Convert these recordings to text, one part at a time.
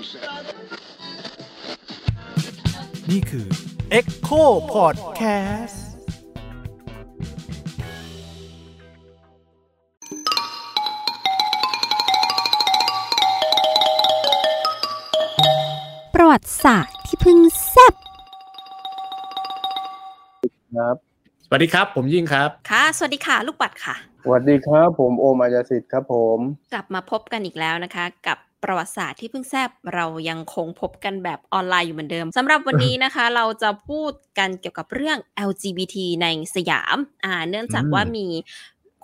นี่คือ Echo Podcast ประวัติศาสตร์ที่เพิ่งแซบครับ สวัสดีครับ ผมยิ่งครับ ค่ะ สวัสดีค่ะ ลูกปัดค่ะ สวัสดีครับ ผมโอมอาจาสิทธิ์ครับผม กลับมาพบกันอีกแล้วนะคะ กับ ประวัติศาสตร์ที่เพิ่งแซบเรายังคงพบกันแบบออนไลน์อยู่เหมือนเดิมสำหรับวันนี้นะคะ เราจะพูดกันเกี่ยวกับเรื่อง LGBT ในสยามอ่าเนื่องจากอืมว่ามี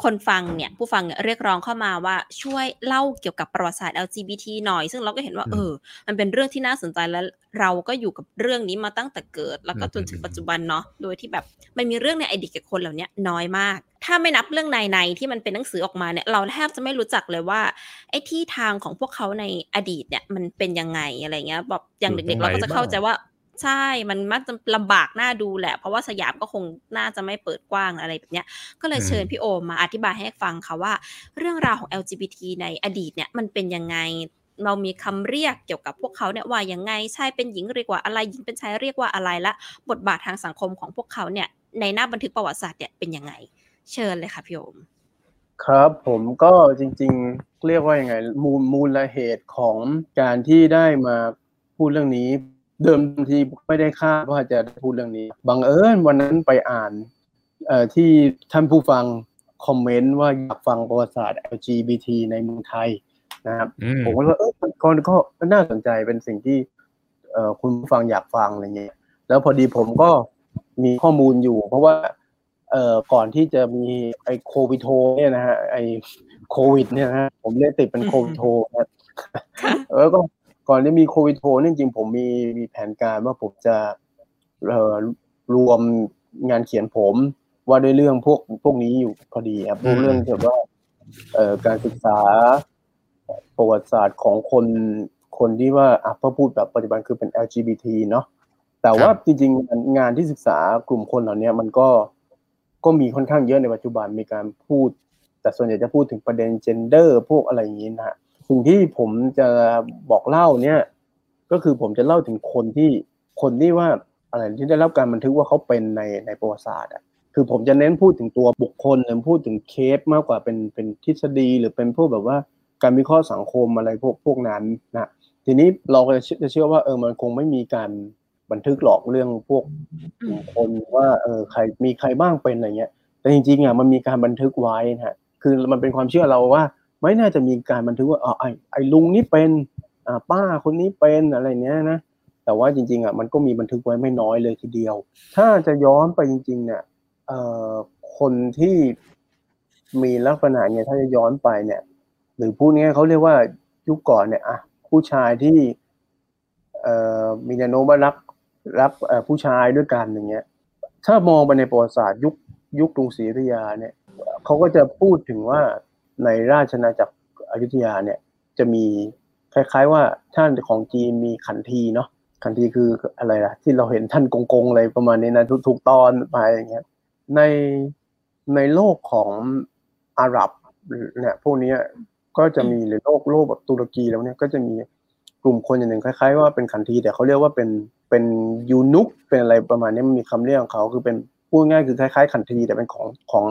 คนฟังเนี่ยผู้ฟังเนี่ยเรียกร้องเข้ามาว่าช่วยเล่าเกี่ยวกับประวัติศาสตร์ LGBT หน่อย ซึ่งเราก็เห็นว่าเออ มันเป็นเรื่องที่น่าสนใจแล้วเราก็อยู่กับเรื่องนี้มาตั้งแต่เกิด แล้วก็จนถึงปัจจุบันเนาะโดยที่แบบมันมีเรื่องในอดีตกับคนเหล่านี้น้อยมาก ถ้าไม่นับเรื่องในในๆที่มันเป็นหนังสือออกมาเนี่ยเราแทบจะไม่รู้จักเลยว่าไอ้ที่ทางของพวกเขาในอดีตเนี่ยมันเป็นยังไงอะไรเงี้ยแบบอย่างอยู่เด็กๆตรงไหนเราก็จะเข้าใจว่า ใช่ มันมักจะลำบากน่าดูแหละ เพราะว่าสยามก็คงน่าจะไม่เปิดกว้างอะไรแบบเนี้ย ก็เลยเชิญพี่โอมมาอธิบายให้ฟังค่ะว่า เรื่องราวของ LGBT ในอดีตเนี่ยมันเป็นยังไงเรามีคำเรียกเกี่ยวกับพวกเขาเนี่ยว่ายังไงชายเป็นหญิงเรียกว่าอะไรหญิงเป็นชายเรียกว่าอะไรและบทบาททางสังคมของพวกเขาเนี่ย ในหน้าบันทึกประวัติศาสตร์เนี่ยเป็นยังไง เชิญเลยค่ะพี่โอมครับผมก็จริงๆเรียกว่ายังไงมูลมูลเหตุของการที่ได้มาพูดเรื่องนี้ เดิมทีไม่ได้คาดว่าจะได้พูดเรื่องนี้ บังเอิญวันนั้นไปอ่านเอ่อที่ท่านผู้ฟังคอมเมนต์ว่าอยากฟังประวัติศาสตร์ LGBT ในเมืองไทยนะครับอืมผมก็ว่าเออมันก็ก็น่าสนใจเป็นสิ่งที่เอ่อคุณผู้ฟังอยากฟังอะไรเงี้ย แล้วพอดีผมก็มีข้อมูลอยู่ เพราะว่าเอ่อก่อนที่จะมีไอ้โควิดโทเนี่ยนะฮะไอ้โควิดเนี่ยนะฮะผมเรียกติดเป็นโควิดโทนะแล้วก็ ก่อนที่มีโควิดโทเนี่ยจริงๆผมมีมีแผนการว่าผมจะเอ่อรวมงานเขียนผมว่าด้วยเรื่องพวกพวกนี้อยู่พอดีครับพวกเรื่องเกี่ยวกับว่าเอ่อการศึกษาประวัติศาสตร์ของคนคนที่ว่าอะพอพูดแบบปัจจุบันคือเป็น LGBT เนาะแต่ว่าจริงๆงานที่ศึกษากลุ่มคนเหล่านี้มันก็ก็มีค่อนข้างเยอะในปัจจุบันมีการพูด แต่ส่วนใหญ่จะพูดถึงประเด็น gender พวกอะไรอย่างนี้นะฮะ สิ่งที่ผมจะบอกเล่าเนี่ย ก็คือผมจะเล่าถึงคนที่คนที่ว่าอะไรที่ได้รับการบันทึกว่าเขาเป็นในในประวัติศาสตร์อะคือผมจะเน้นพูดถึงตัวบุคคลหรือพูดถึงเคสมากกว่าเป็นเป็นทฤษฎีหรือเป็นพวกแบบว่าการวิเคราะห์สังคมอะไรพวกพวกนั้นนะทีนี้เราก็จะเชื่อว่าเออมันคงไม่มีการบันทึกหรอกเรื่องพวกอืมคนว่าเออใครมีใครบ้างเป็นอะไรเงี้ย แต่จริงๆอะมันมีการบันทึกไว้นะฮะคือมันเป็นความเชื่อเราว่า ไม่น่าจะมีการบันทึกว่าอ๋อไอ้ไอ้ลุงนี่เป็นอ่าป้าคนนี้เป็นอะไรเนี้ยนะแต่ว่าจริงๆอะมันก็มีบันทึกไว้ไม่น้อยเลยทีเดียว ถ้าจะย้อนไปจริง ๆ เนี่ยเอ่อคนที่มีลักษณะเนี่ยถ้าจะย้อนไปเนี่ย หรือพูดง่ายเขาเรียกว่ายุคก่อนเนี่ยอะผู้ชายที่เอ่อมีแนวโน้มว่ารักรักเอ่อผู้ชายด้วยกันอย่างเงี้ย ถ้ามองไปในประวัติศาสตร์ยุคยุคกรุงศรีอยุธยาเนี่ยเขาก็จะพูดถึงว่า ในราชอาจักรอยุธยาเนี่ยจะมีคล้าย ๆ ว่าท่านของจีนมีขันทีเนาะขันทีคืออะไรล่ะ ที่เราเห็นท่านกงๆอะไรประมาณนี้นะทุกตอนไปอย่างเงี้ยในในโลกของอาหรับเนี่ยพวกนี้ก็จะมีหรือโลกโลกแบบตุรกีแล้วเนี่ยก็จะมีกลุ่มคนอย่างหนึ่งคล้าย ๆ ว่าเป็นขันทีแต่เขาเรียกว่าเป็นเป็นยูนุกเป็นอะไรประมาณนี้มันมีคำเรียกของเขาคือเป็นพูดง่ายคือคล้าย ๆ ขันทีแต่เป็นของของ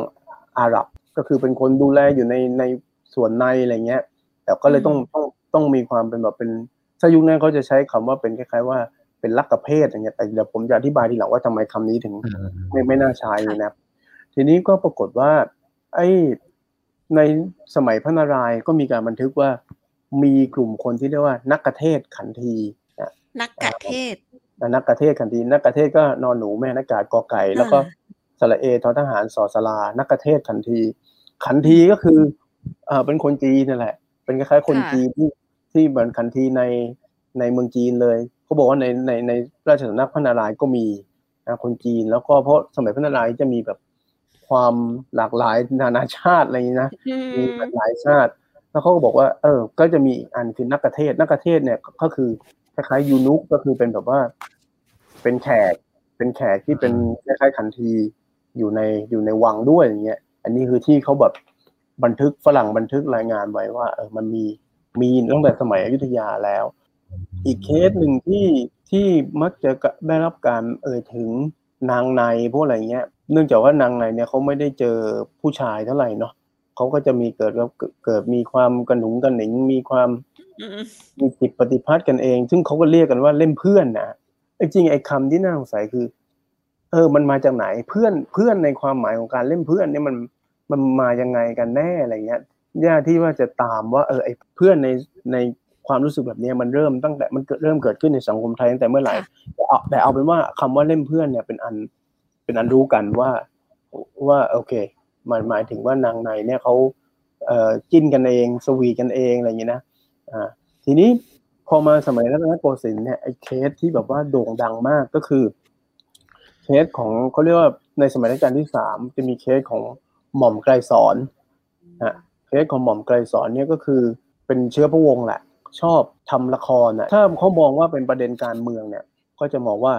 อาหรับ ก็คือเป็นคนดูแลอยู่ในในส่วนในอะไรเงี้ย แต่ก็เลยต้องต้องต้องมีความเป็นแบบเป็นถ้ายุคนั้นเขาจะใช้คำว่าเป็นคล้าย ๆ ว่าเป็นลักกะเพศอย่างเงี้ยแต่เดี๋ยวผมจะอธิบายทีหลังว่าทำไมคำนี้ถึงไม่ไม่น่าใช้นะครับทีนี้ก็ปรากฏว่า ไอ้ในสมัยพระนารายณ์ก็มีการบันทึกว่ามีกลุ่มคนที่เรียกว่า นักกเทศขันทีนะนักกะเทศนักกเทศขันทีนักกเทศก็นอนหนูแม่นักกาศกอไก่ แล้วก็ สระเอทอทหารสอสลา นักกเทศขันที ขันทีก็คือเอ่อเป็นคนจีนนั่นแหละ เป็นคล้ายๆคนค่ะจีนที่ที่เหมือนขันทีในในเมืองจีนเลยเขาบอกว่าในในในราชสำนักพระนารายณ์ก็มีนะคนจีนแล้วก็เพราะสมัยพระนารายณ์จะมีแบบความหลากหลายนานาชาติอะไรอย่างนี้นะอืมีมหลายชาติ แล้วเขาก็บอกว่า เออ ก็จะมีอีกอันคือนักเทศนักเทศเนี่ยก็คือคล้ายๆยูนุกก็คือเป็นแบบว่า เป็นแขกเป็นแขกที่เป็นคล้ายๆขันที อยู่ในอยู่ในวังด้วยอย่างเงี้ยอันนี้คือที่เขาแบบบันทึกฝรั่งบันทึกรายงานไว้ว่าเออมันมีมีตั้งแต่สมัยอยุธยาแล้ว อีกเคสหนึ่งที่ที่มักจะได้รับการเอ่ยถึงนางในพวกอะไรเงี้ย เนื่องจากว่านางในเนี่ยเขาไม่ได้เจอผู้ชายเท่าไหร่เนาะเขาก็จะมีเกิดเกิดมีความกระหนุงกระหนิงมีความอืมมีจิตปฏิพัทธ์กันเอง ซึ่งเขาก็เรียกกันว่าเล่นเพื่อนนะไอ้จริงไอ้คำที่น่าสงสัยคือ เออ มันมาจากไหนเพื่อนเพื่อนในความหมายของการเล่นเพื่อนเนี่ยมันมันมายังไงกันแน่อะไรเงี้ยยากที่ว่าจะตามว่า เออไอ้เพื่อนในในความรู้สึกแบบเนี้ยมันเริ่มตั้งแต่มันเกิดเริ่มเกิดขึ้นในสังคมไทยตั้งแต่เมื่อไหร่แต่เอาแต่เอาเป็นว่าคำว่าเล่นเพื่อนเนี่ยเป็นอันเป็นอันรู้กันว่าว่าโอเคมันหมายถึงว่านางในเนี่ยเขาเอ่อจิ้นกันเองสวีทกันเองอะไรอย่างนี้นะอ่าทีนี้พอมาสมัยรัตนโกสินทร์เนี่ยไอ้เคสที่แบบว่าโด่งดังมากก็คือ เคสของเขาเรียกว่าในสมัยรัชกาลที่สามจะมีเคสของหม่อมไกรสอนนะเคสของหม่อมไกรสอนเนี่ยก็คือเป็นเชื้อพระวงศ์แหละ ชอบทำละครนะถ้าเขามองว่าเป็นประเด็นการเมืองเนี่ย ก็จะมองว่า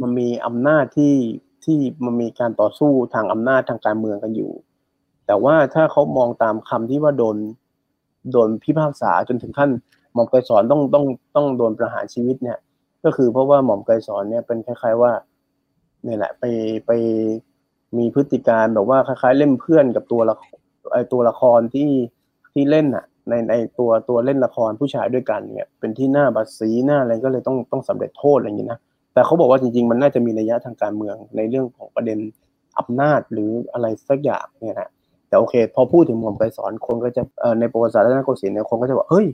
มันมีอำนาจที่ที่มันมีการต่อสู้ทางอำนาจทางการเมืองกันอยู่ แต่ว่าถ้าเขามองตามคำที่ว่าโดนโดนพิพากษาจนถึงขั้นหม่อมไกรสอนต้องต้องต้องโดนประหารชีวิตเนี่ย ก็คือเพราะว่าหม่อมไกรสอนเนี่ยเป็นคล้ายๆว่า เนี่ยแหละ ไปไปมีพฤติการแบบว่าคล้ายๆ เล่นเพื่อนกับตัวละไอตัวละครที่ที่เล่นอะ ในในตัวตัวเล่นละครผู้ชายด้วยกันเนี่ยเป็นที่หน้าบัดสีหน้าอะไรก็เลยต้องต้องสำเร็จโทษอะไรอย่างนี้นะแต่เขาบอกว่าจริงๆ มันน่าจะมีนัยะทางการเมืองในเรื่องของประเด็นอำนาจหรืออะไรสักอย่างเนี่ยนะแต่โอเค พอพูดถึงหม่อมไกรสอนคนก็จะเอ่อในประวัติศาสตร์รัตนโกสินทร์เนี่ยคนก็จะบอกเฮ้ย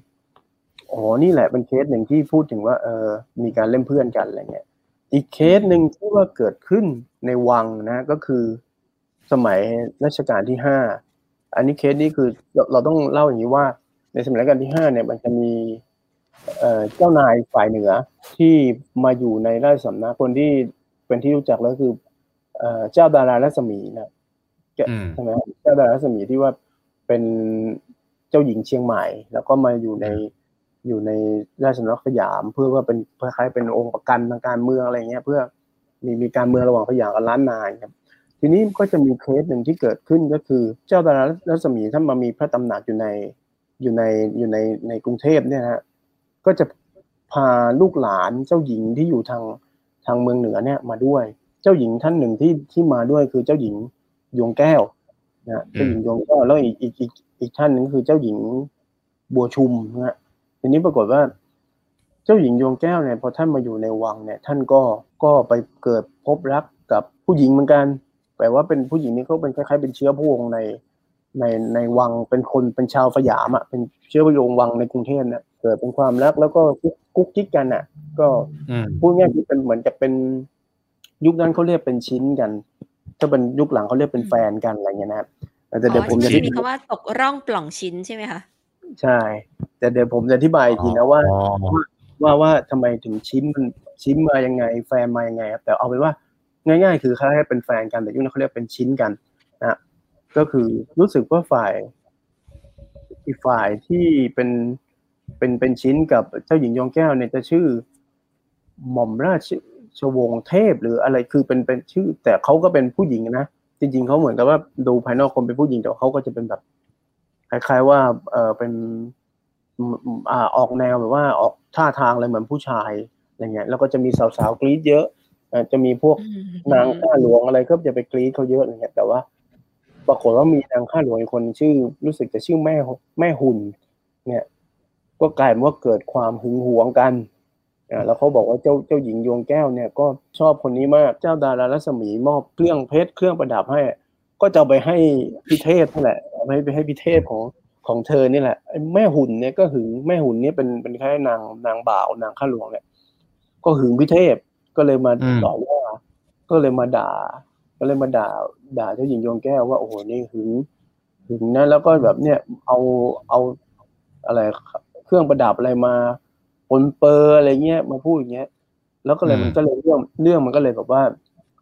อ๋อนี่แหละเป็นเคสหนึ่งที่พูดถึงว่าเออมีการเล่นเพื่อนกันอะไรเงี้ย อีกเคสหนึ่งที่ว่าเกิดขึ้นในวังนะก็คือสมัยรัชกาลที่ห้าอันนี้เคสนี้คือเราเราต้องเล่าอย่างนี้ว่า ในสมัยรัชกาลที่ห้าเนี่ยมันจะมีเอ่อเจ้านายฝ่ายเหนือที่มาอยู่ในราชสำนักคนที่เป็นที่รู้จักแล้วคือเอ่อเจ้าดารารัศมีนะอืมใช่ไหมเจ้าดารารัศมีที่ว่าเป็นเจ้าหญิงเชียงใหม่ แล้วก็มาอยู่ใน อยู่ในราชสำนักสยาม เพื่อว่าเป็นคล้ายๆเป็นองค์ประกันทางการเมืองอะไรเงี้ย เพื่อมีมีการเมืองระหว่างสยามกับล้านนาครับทีนี้ก็จะมีเคสหนึ่งที่เกิดขึ้นก็คือ เจ้าดารารัศมีท่านมามีพระตำหนักอยู่ในอยู่ในอยู่ในในกรุงเทพเนี่ยฮะก็จะพาลูกหลานเจ้าหญิงที่อยู่ทางทางเมืองเหนือเนี่ยมาด้วย เจ้าหญิงท่านหนึ่งที่ที่มาด้วยคือเจ้าหญิงดวงแก้วนะเจ้าหญิงดวงแก้วแล้วอีกอีกอีกอีกท่านหนึ่งคือเจ้าหญิงบัวชุมนะฮะ ทีนี้ปรากฏว่า เจ้าหญิงดวงแก้วเนี่ยพอท่านมาอยู่ในวังเนี่ย ท่านก็ก็ไปเกิดพบรักกับผู้หญิงเหมือนกันแปลว่าเป็นผู้หญิงนี่เขาเป็นคล้ายๆเป็นเชื้อพระวงศ์ในในในวังเป็นคนเป็นชาวสยามอะเป็นเชื้อพระวงศ์วังในกรุงเทพเนี่ยเกิดเป็นความรักแล้วก็กุ๊กกุ๊กกิ๊กกันอะ ก็อืมพูดง่ายๆคือเป็นเหมือนกับเป็นยุคนั้นเขาเรียกเป็นชิ้นกัน ถ้าเป็นยุคหลังเขาเรียกเป็นแฟนกันอะไรเงี้ยนะครับแต่เดี๋ยวผมจะที่ที่มีคำว่าตกร่องปล่องชิ้นใช่ไหมคะ ใช่ แต่เดี๋ยวผมจะอธิบายอีกทีนะว่าอ๋อว่าว่าทำไมถึงชิ้นมันชิ้นมายังไง แฟนมายังไงครับแต่เอาเป็นว่าง่าย ๆ คือเขาให้เป็นแฟนกันแต่ยุคนั้นเขาเรียกเป็นชิ้นกันนะก็คือรู้สึกว่าฝ่ายอีกฝ่ายที่เป็นเป็นเป็นชิ้นกับเจ้าหญิงยองแก้วเนี่ยจะชื่อ หม่อมราชวงศ์เทพหรืออะไรคือเป็นเป็นชื่อ แต่เขาก็เป็นผู้หญิงนะจริง ๆเขาเหมือนกับว่าดูภายนอกคนเป็นผู้หญิงแต่เขาก็จะเป็นแบบ คล้ายๆว่าเออเป็นอืมอ่าออกแนวแบบว่าออกท่าทางอะไรเหมือนผู้ชายอะไรเงี้ยแล้วก็จะมีสาวๆกรี๊ดเยอะเอ่อจะมีพวกนางข้าหลวงอะไรก็จะไปกรี๊ดเขาเยอะอะไรเงี้ยแต่ว่า ปรากฏว่ามีนางข้าหลวงอีกคนชื่อ รู้สึกจะชื่อแม่แม่หุ่น เนี่ยก็กลายเป็นว่าเกิดความหึงหวงกันอ่าแล้วเขาบอกว่าเจ้าเจ้าหญิงดวงแก้วเนี่ยก็ชอบคนนี้มากเจ้าดารารัศมีมอบเครื่องเพชรเครื่องประดับให้ ก็จะเอาไปให้พิเทพนั่นแหละเอาไป ให้ไปให้พิเทพของของเธอนี่แหละไอ้แม่หุ่นเนี่ยก็หึงแม่หุ่นเนี่ยเป็นเป็นแค่นางนางบ่าวนางข้าหลวงเนี่ยก็หึงพิเทพก็เลยมาอืมต่อว่าก็เลยมาด่า ก็เลยมาด่า ด่าเจ้าหญิงดวงแก้วว่าโอ้โหนี่หึงหึงนะแล้วก็แบบเนี่ยเอาเอาอะไรเครื่องประดับอะไรมาปนเปอร์อะไรเงี้ยมาพูดอย่างเงี้ย แล้วก็เลยอืมมันก็เลยเรื่องเรื่องมันก็เลยแบบว่า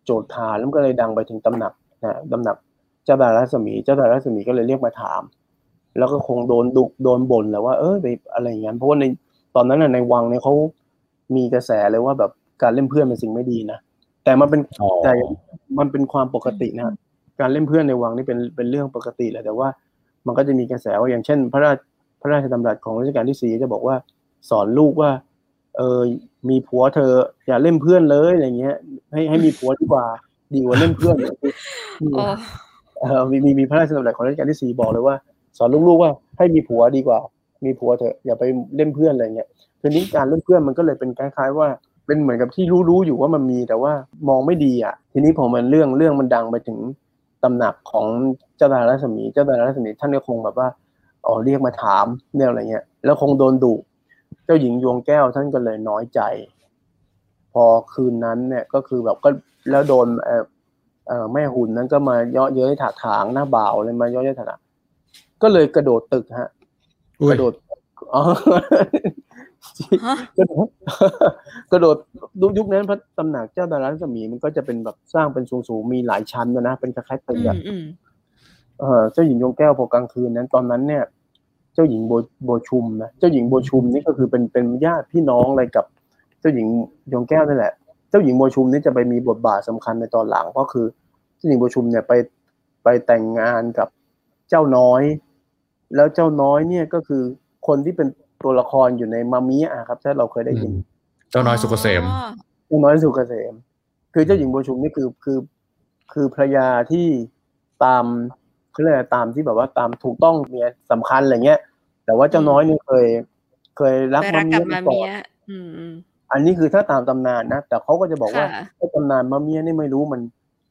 โจทย์ทานแล้วมันก็เลยดังไปถึงตำหนักนะตำหนักเจ้าดารารัศมี เจ้าดารารัศมีก็เลยเรียกมาถาม แล้วก็คงโดนดุโดนบ่นแหละว่าเออไปอะไรอย่างเงี้ยเพราะว่าในตอนนั้นน่ะในวังเนี่ยเขามีกระแสเลยว่าแบบการเล่นเพื่อนเป็นสิ่งไม่ดีนะแต่มันเป็นอ๋อแต่มันเป็นความปกตินะการเล่นเพื่อนในวังนี่เป็นเป็นเรื่องปกติแหละแต่ว่ามันก็จะมีกระแสว่าอย่างเช่น พระราชพระราชดำรัสของรัชกาลที่สี่จะบอกว่าสอนลูกว่า เออมีผัวเธออย่าเล่นเพื่อนเลยอะไรเงี้ย ให้ให้มีผัวดีกว่าดีกว่าเล่นเพื่อน มีมีมีพระราชดำรัสของรัชกาลที่สี่บอกเลยว่า สอนลูกๆว่าให้มีผัวดีกว่า มีผัวเถอะอย่าไปเล่นเพื่อนอะไรเงี้ยทีนี้การเล่นเพื่อนมันก็เลยเป็นคล้ายๆว่าเป็นเหมือนกับที่รู้ๆอยู่ว่ามันมีแต่ว่ามองไม่ดีอะ ทีนี้พอมันเรื่องเรื่องมันดังไปถึงตำหนักของเจ้าดารัศมีเจ้าดารัศมีท่านก็คงแบบว่าอ๋อเรียกมาถามเนี่ยอะไรเงี้ย แล้วคงโดนดุเจ้าหญิงยวงแก้วท่านก็เลยน้อยใจ พอคืนนั้นเนี่ยก็คือแบบก็แล้วโดนเอ่อ แม่หุ่นนั้นก็มาเยาะเย้ยถากถางหน้าบ่าวเลยมาเยาะเย้ยถากถางก็เลยกระโดดตึกฮะอุ้กยระโดดอ๋อฮะกระโดดกระโดดยุคนั้นพระตำหนักเจ้าดารารัศมีมันก็จะเป็นแบบสร้างเป็นสูงๆมีหลายชั้นนะนะเป็นคล้ายๆตึอืกมอะอืมเออเจ้าหญิงดวงแก้วพอกลางคืนนั้น ตอนนั้นเนี่ย เจ้าหญิงโบโบชุมนะเจ้าหญิงโบชุมนี่ก็คือเป็นเป็นญาติพี่น้องอะไรกับ เจ้าหญิงดวงแก้วนั่นแหละ เจ้าหญิงโบชุมนี่จะไปมีบทบาทสำคัญในตอนหลังก็คือ เจ้าหญิงโบชุมเนี่ยไปไปแต่งงานกับเจ้าน้อย แล้วเจ้าน้อยเนี่ยก็คือคนที่เป็นตัวละครอยู่ในมามิอะครับ ถ้าเราเคยได้ยิน เจ้าน้อยสุกเกษมอ๋อเจ้าน้อยสุกเกษม คือเจ้าหญิงบัวชุมนี่คือคือคือภรรยาที่ตามเขาเรียกอะไรตามที่แบบว่าตามถูกต้องเมียสำคัญอะไรเงี้ย แต่ว่าเจ้าน้อยนี่เคย เคยรักไปมัรัมกกับเมียมาก่อเมีนย อืมอืมอันนี้คือถ้าตามตำนานนะแต่เขาก็จะบอกว่าค่ะถ้าตำนานมาเมียนี่ไม่รู้มัน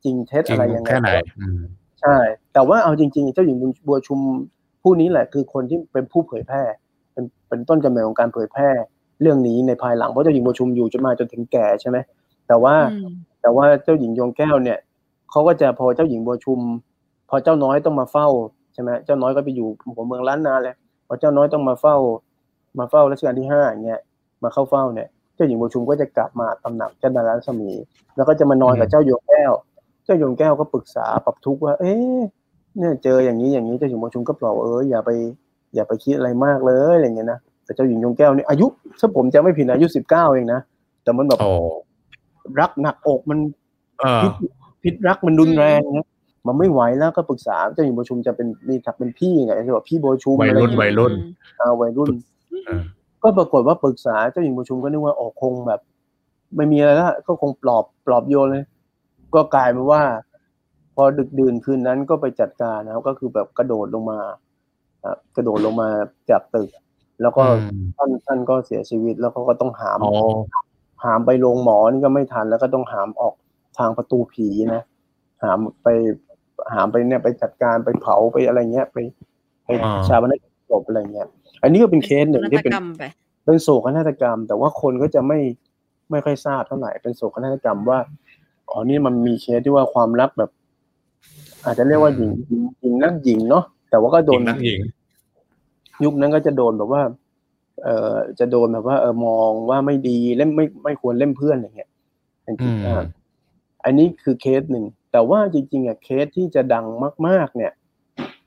จริงเท็จจริงอะไรยังไงแค่ไหนอืมใช่ แต่ว่าเอาจริงๆเจ้าหญิงบัวชุมผู้นี้แหละคือคนที่เป็นผู้เผยแพร่ เป็นเป็นต้นกำเนิดของการเผยแพร่ เรื่องนี้ในภายหลังเพราะเจ้าหญิงบัวชุมอยู่จนมาจนถึงแก่ใช่ไหมแต่ว่าอืมแต่ว่าเจ้าหญิงยงแก้วเนี่ยเขาก็จะพอเจ้าหญิงบัวชุม พอเจ้าน้อยต้องมาเฝ้าใช่ไหมเจ้าน้อยก็ไปอยู่หัวเมืองล้านนาเลยพอเจ้าน้อยต้องมาเฝ้า มาเฝ้ารัชกาลที่ห้าอย่างเงี้ยมาเข้าเฝ้าเนี่ยเจ้าหญิงบัวชุมก็จะกลับมาตำหนักเจ้าดารารัศมี แล้วก็จะมานอนกับเจ้าโยงแก้ว เจ้าโยงแก้วก็ปรึกษาปรับทุกข์ว่า เอ๊ะเนี่ยเจออย่างนี้อย่างนี้เจ้าหญิงบัวชุมก็บอกว่าเอออย่าไปอย่าไปคิดอะไรมากเลยอะไรเงี้ยนะแต่เจ้าหญิงยงแก้วนี่อายุถ้าผมจำไม่ผิดนะอายุสิบเก้าเองนะแต่มันแบบโอ้รักหนักอกมันเออพิษพิษรักมันรุนแรงนะมันไม่ไหวแล้วก็ปรึกษาเจ้าหญิงบัวชุมจะเป็นมีถักเป็นพี่ไงที่บอกพี่บัวชุมวัยอะไรรุ่นอย่างวัเงี้ยยรุ่นอ่าวัยรุ่นเออ ก็ปรากฏว่าปรึกษาเจ้าหญิงบัวชุมก็นึกว่าโอ้คงแบบ ไม่มีอะไรละก็คงปลอบปลอบโยนเลย ก็กลายเป็นว่า พอดึกดื่นคืนนั้นก็ไปจัดการนะครับ ก็คือแบบกระโดดลงมาอะกระโดดลงมาจากตึก แล้วก็อืมท่านท่านก็เสียชีวิตแล้วเขาก็ต้องหามอ๋อหามไปโรงหมอนี่ก็ไม่ทัน แล้วก็ต้องหามออกทางประตูผีนะหามไปหามไปเนี่ยไปจัดการไปเผาไปอะไรเงี้ย ไปไปอ่าชาปนกิจศพอะไรเงี้ย อันนี้ก็เป็นเคสหนึ่งที่เป็นกรรมไปเป็นโศกนาฏกรรม แต่ว่าคนก็จะไม่ไม่ค่อยทราบเท่าไหร่เป็นโศกนาฏกรรมว่าอ๋อนี่มันมีเคสที่ว่าความรักแบบ อาจจะเรียกว่าหญิงหญิงหญิงนักหญิงเนาะแต่ว่าก็หโดญินงนักหญิง ยุคนั้นก็จะโดนแบบว่า เอ่อจะโดนแบบว่า เออมองว่าไม่ดีเล่นไม่ไม่ควรเล่นเพื่อนอะไรเงี้ยจริงๆอืมอ่าอันนี้คือเคสหนึ่งแต่ว่าจริงๆอะเคสที่จะดังมาก ๆ เนี่ย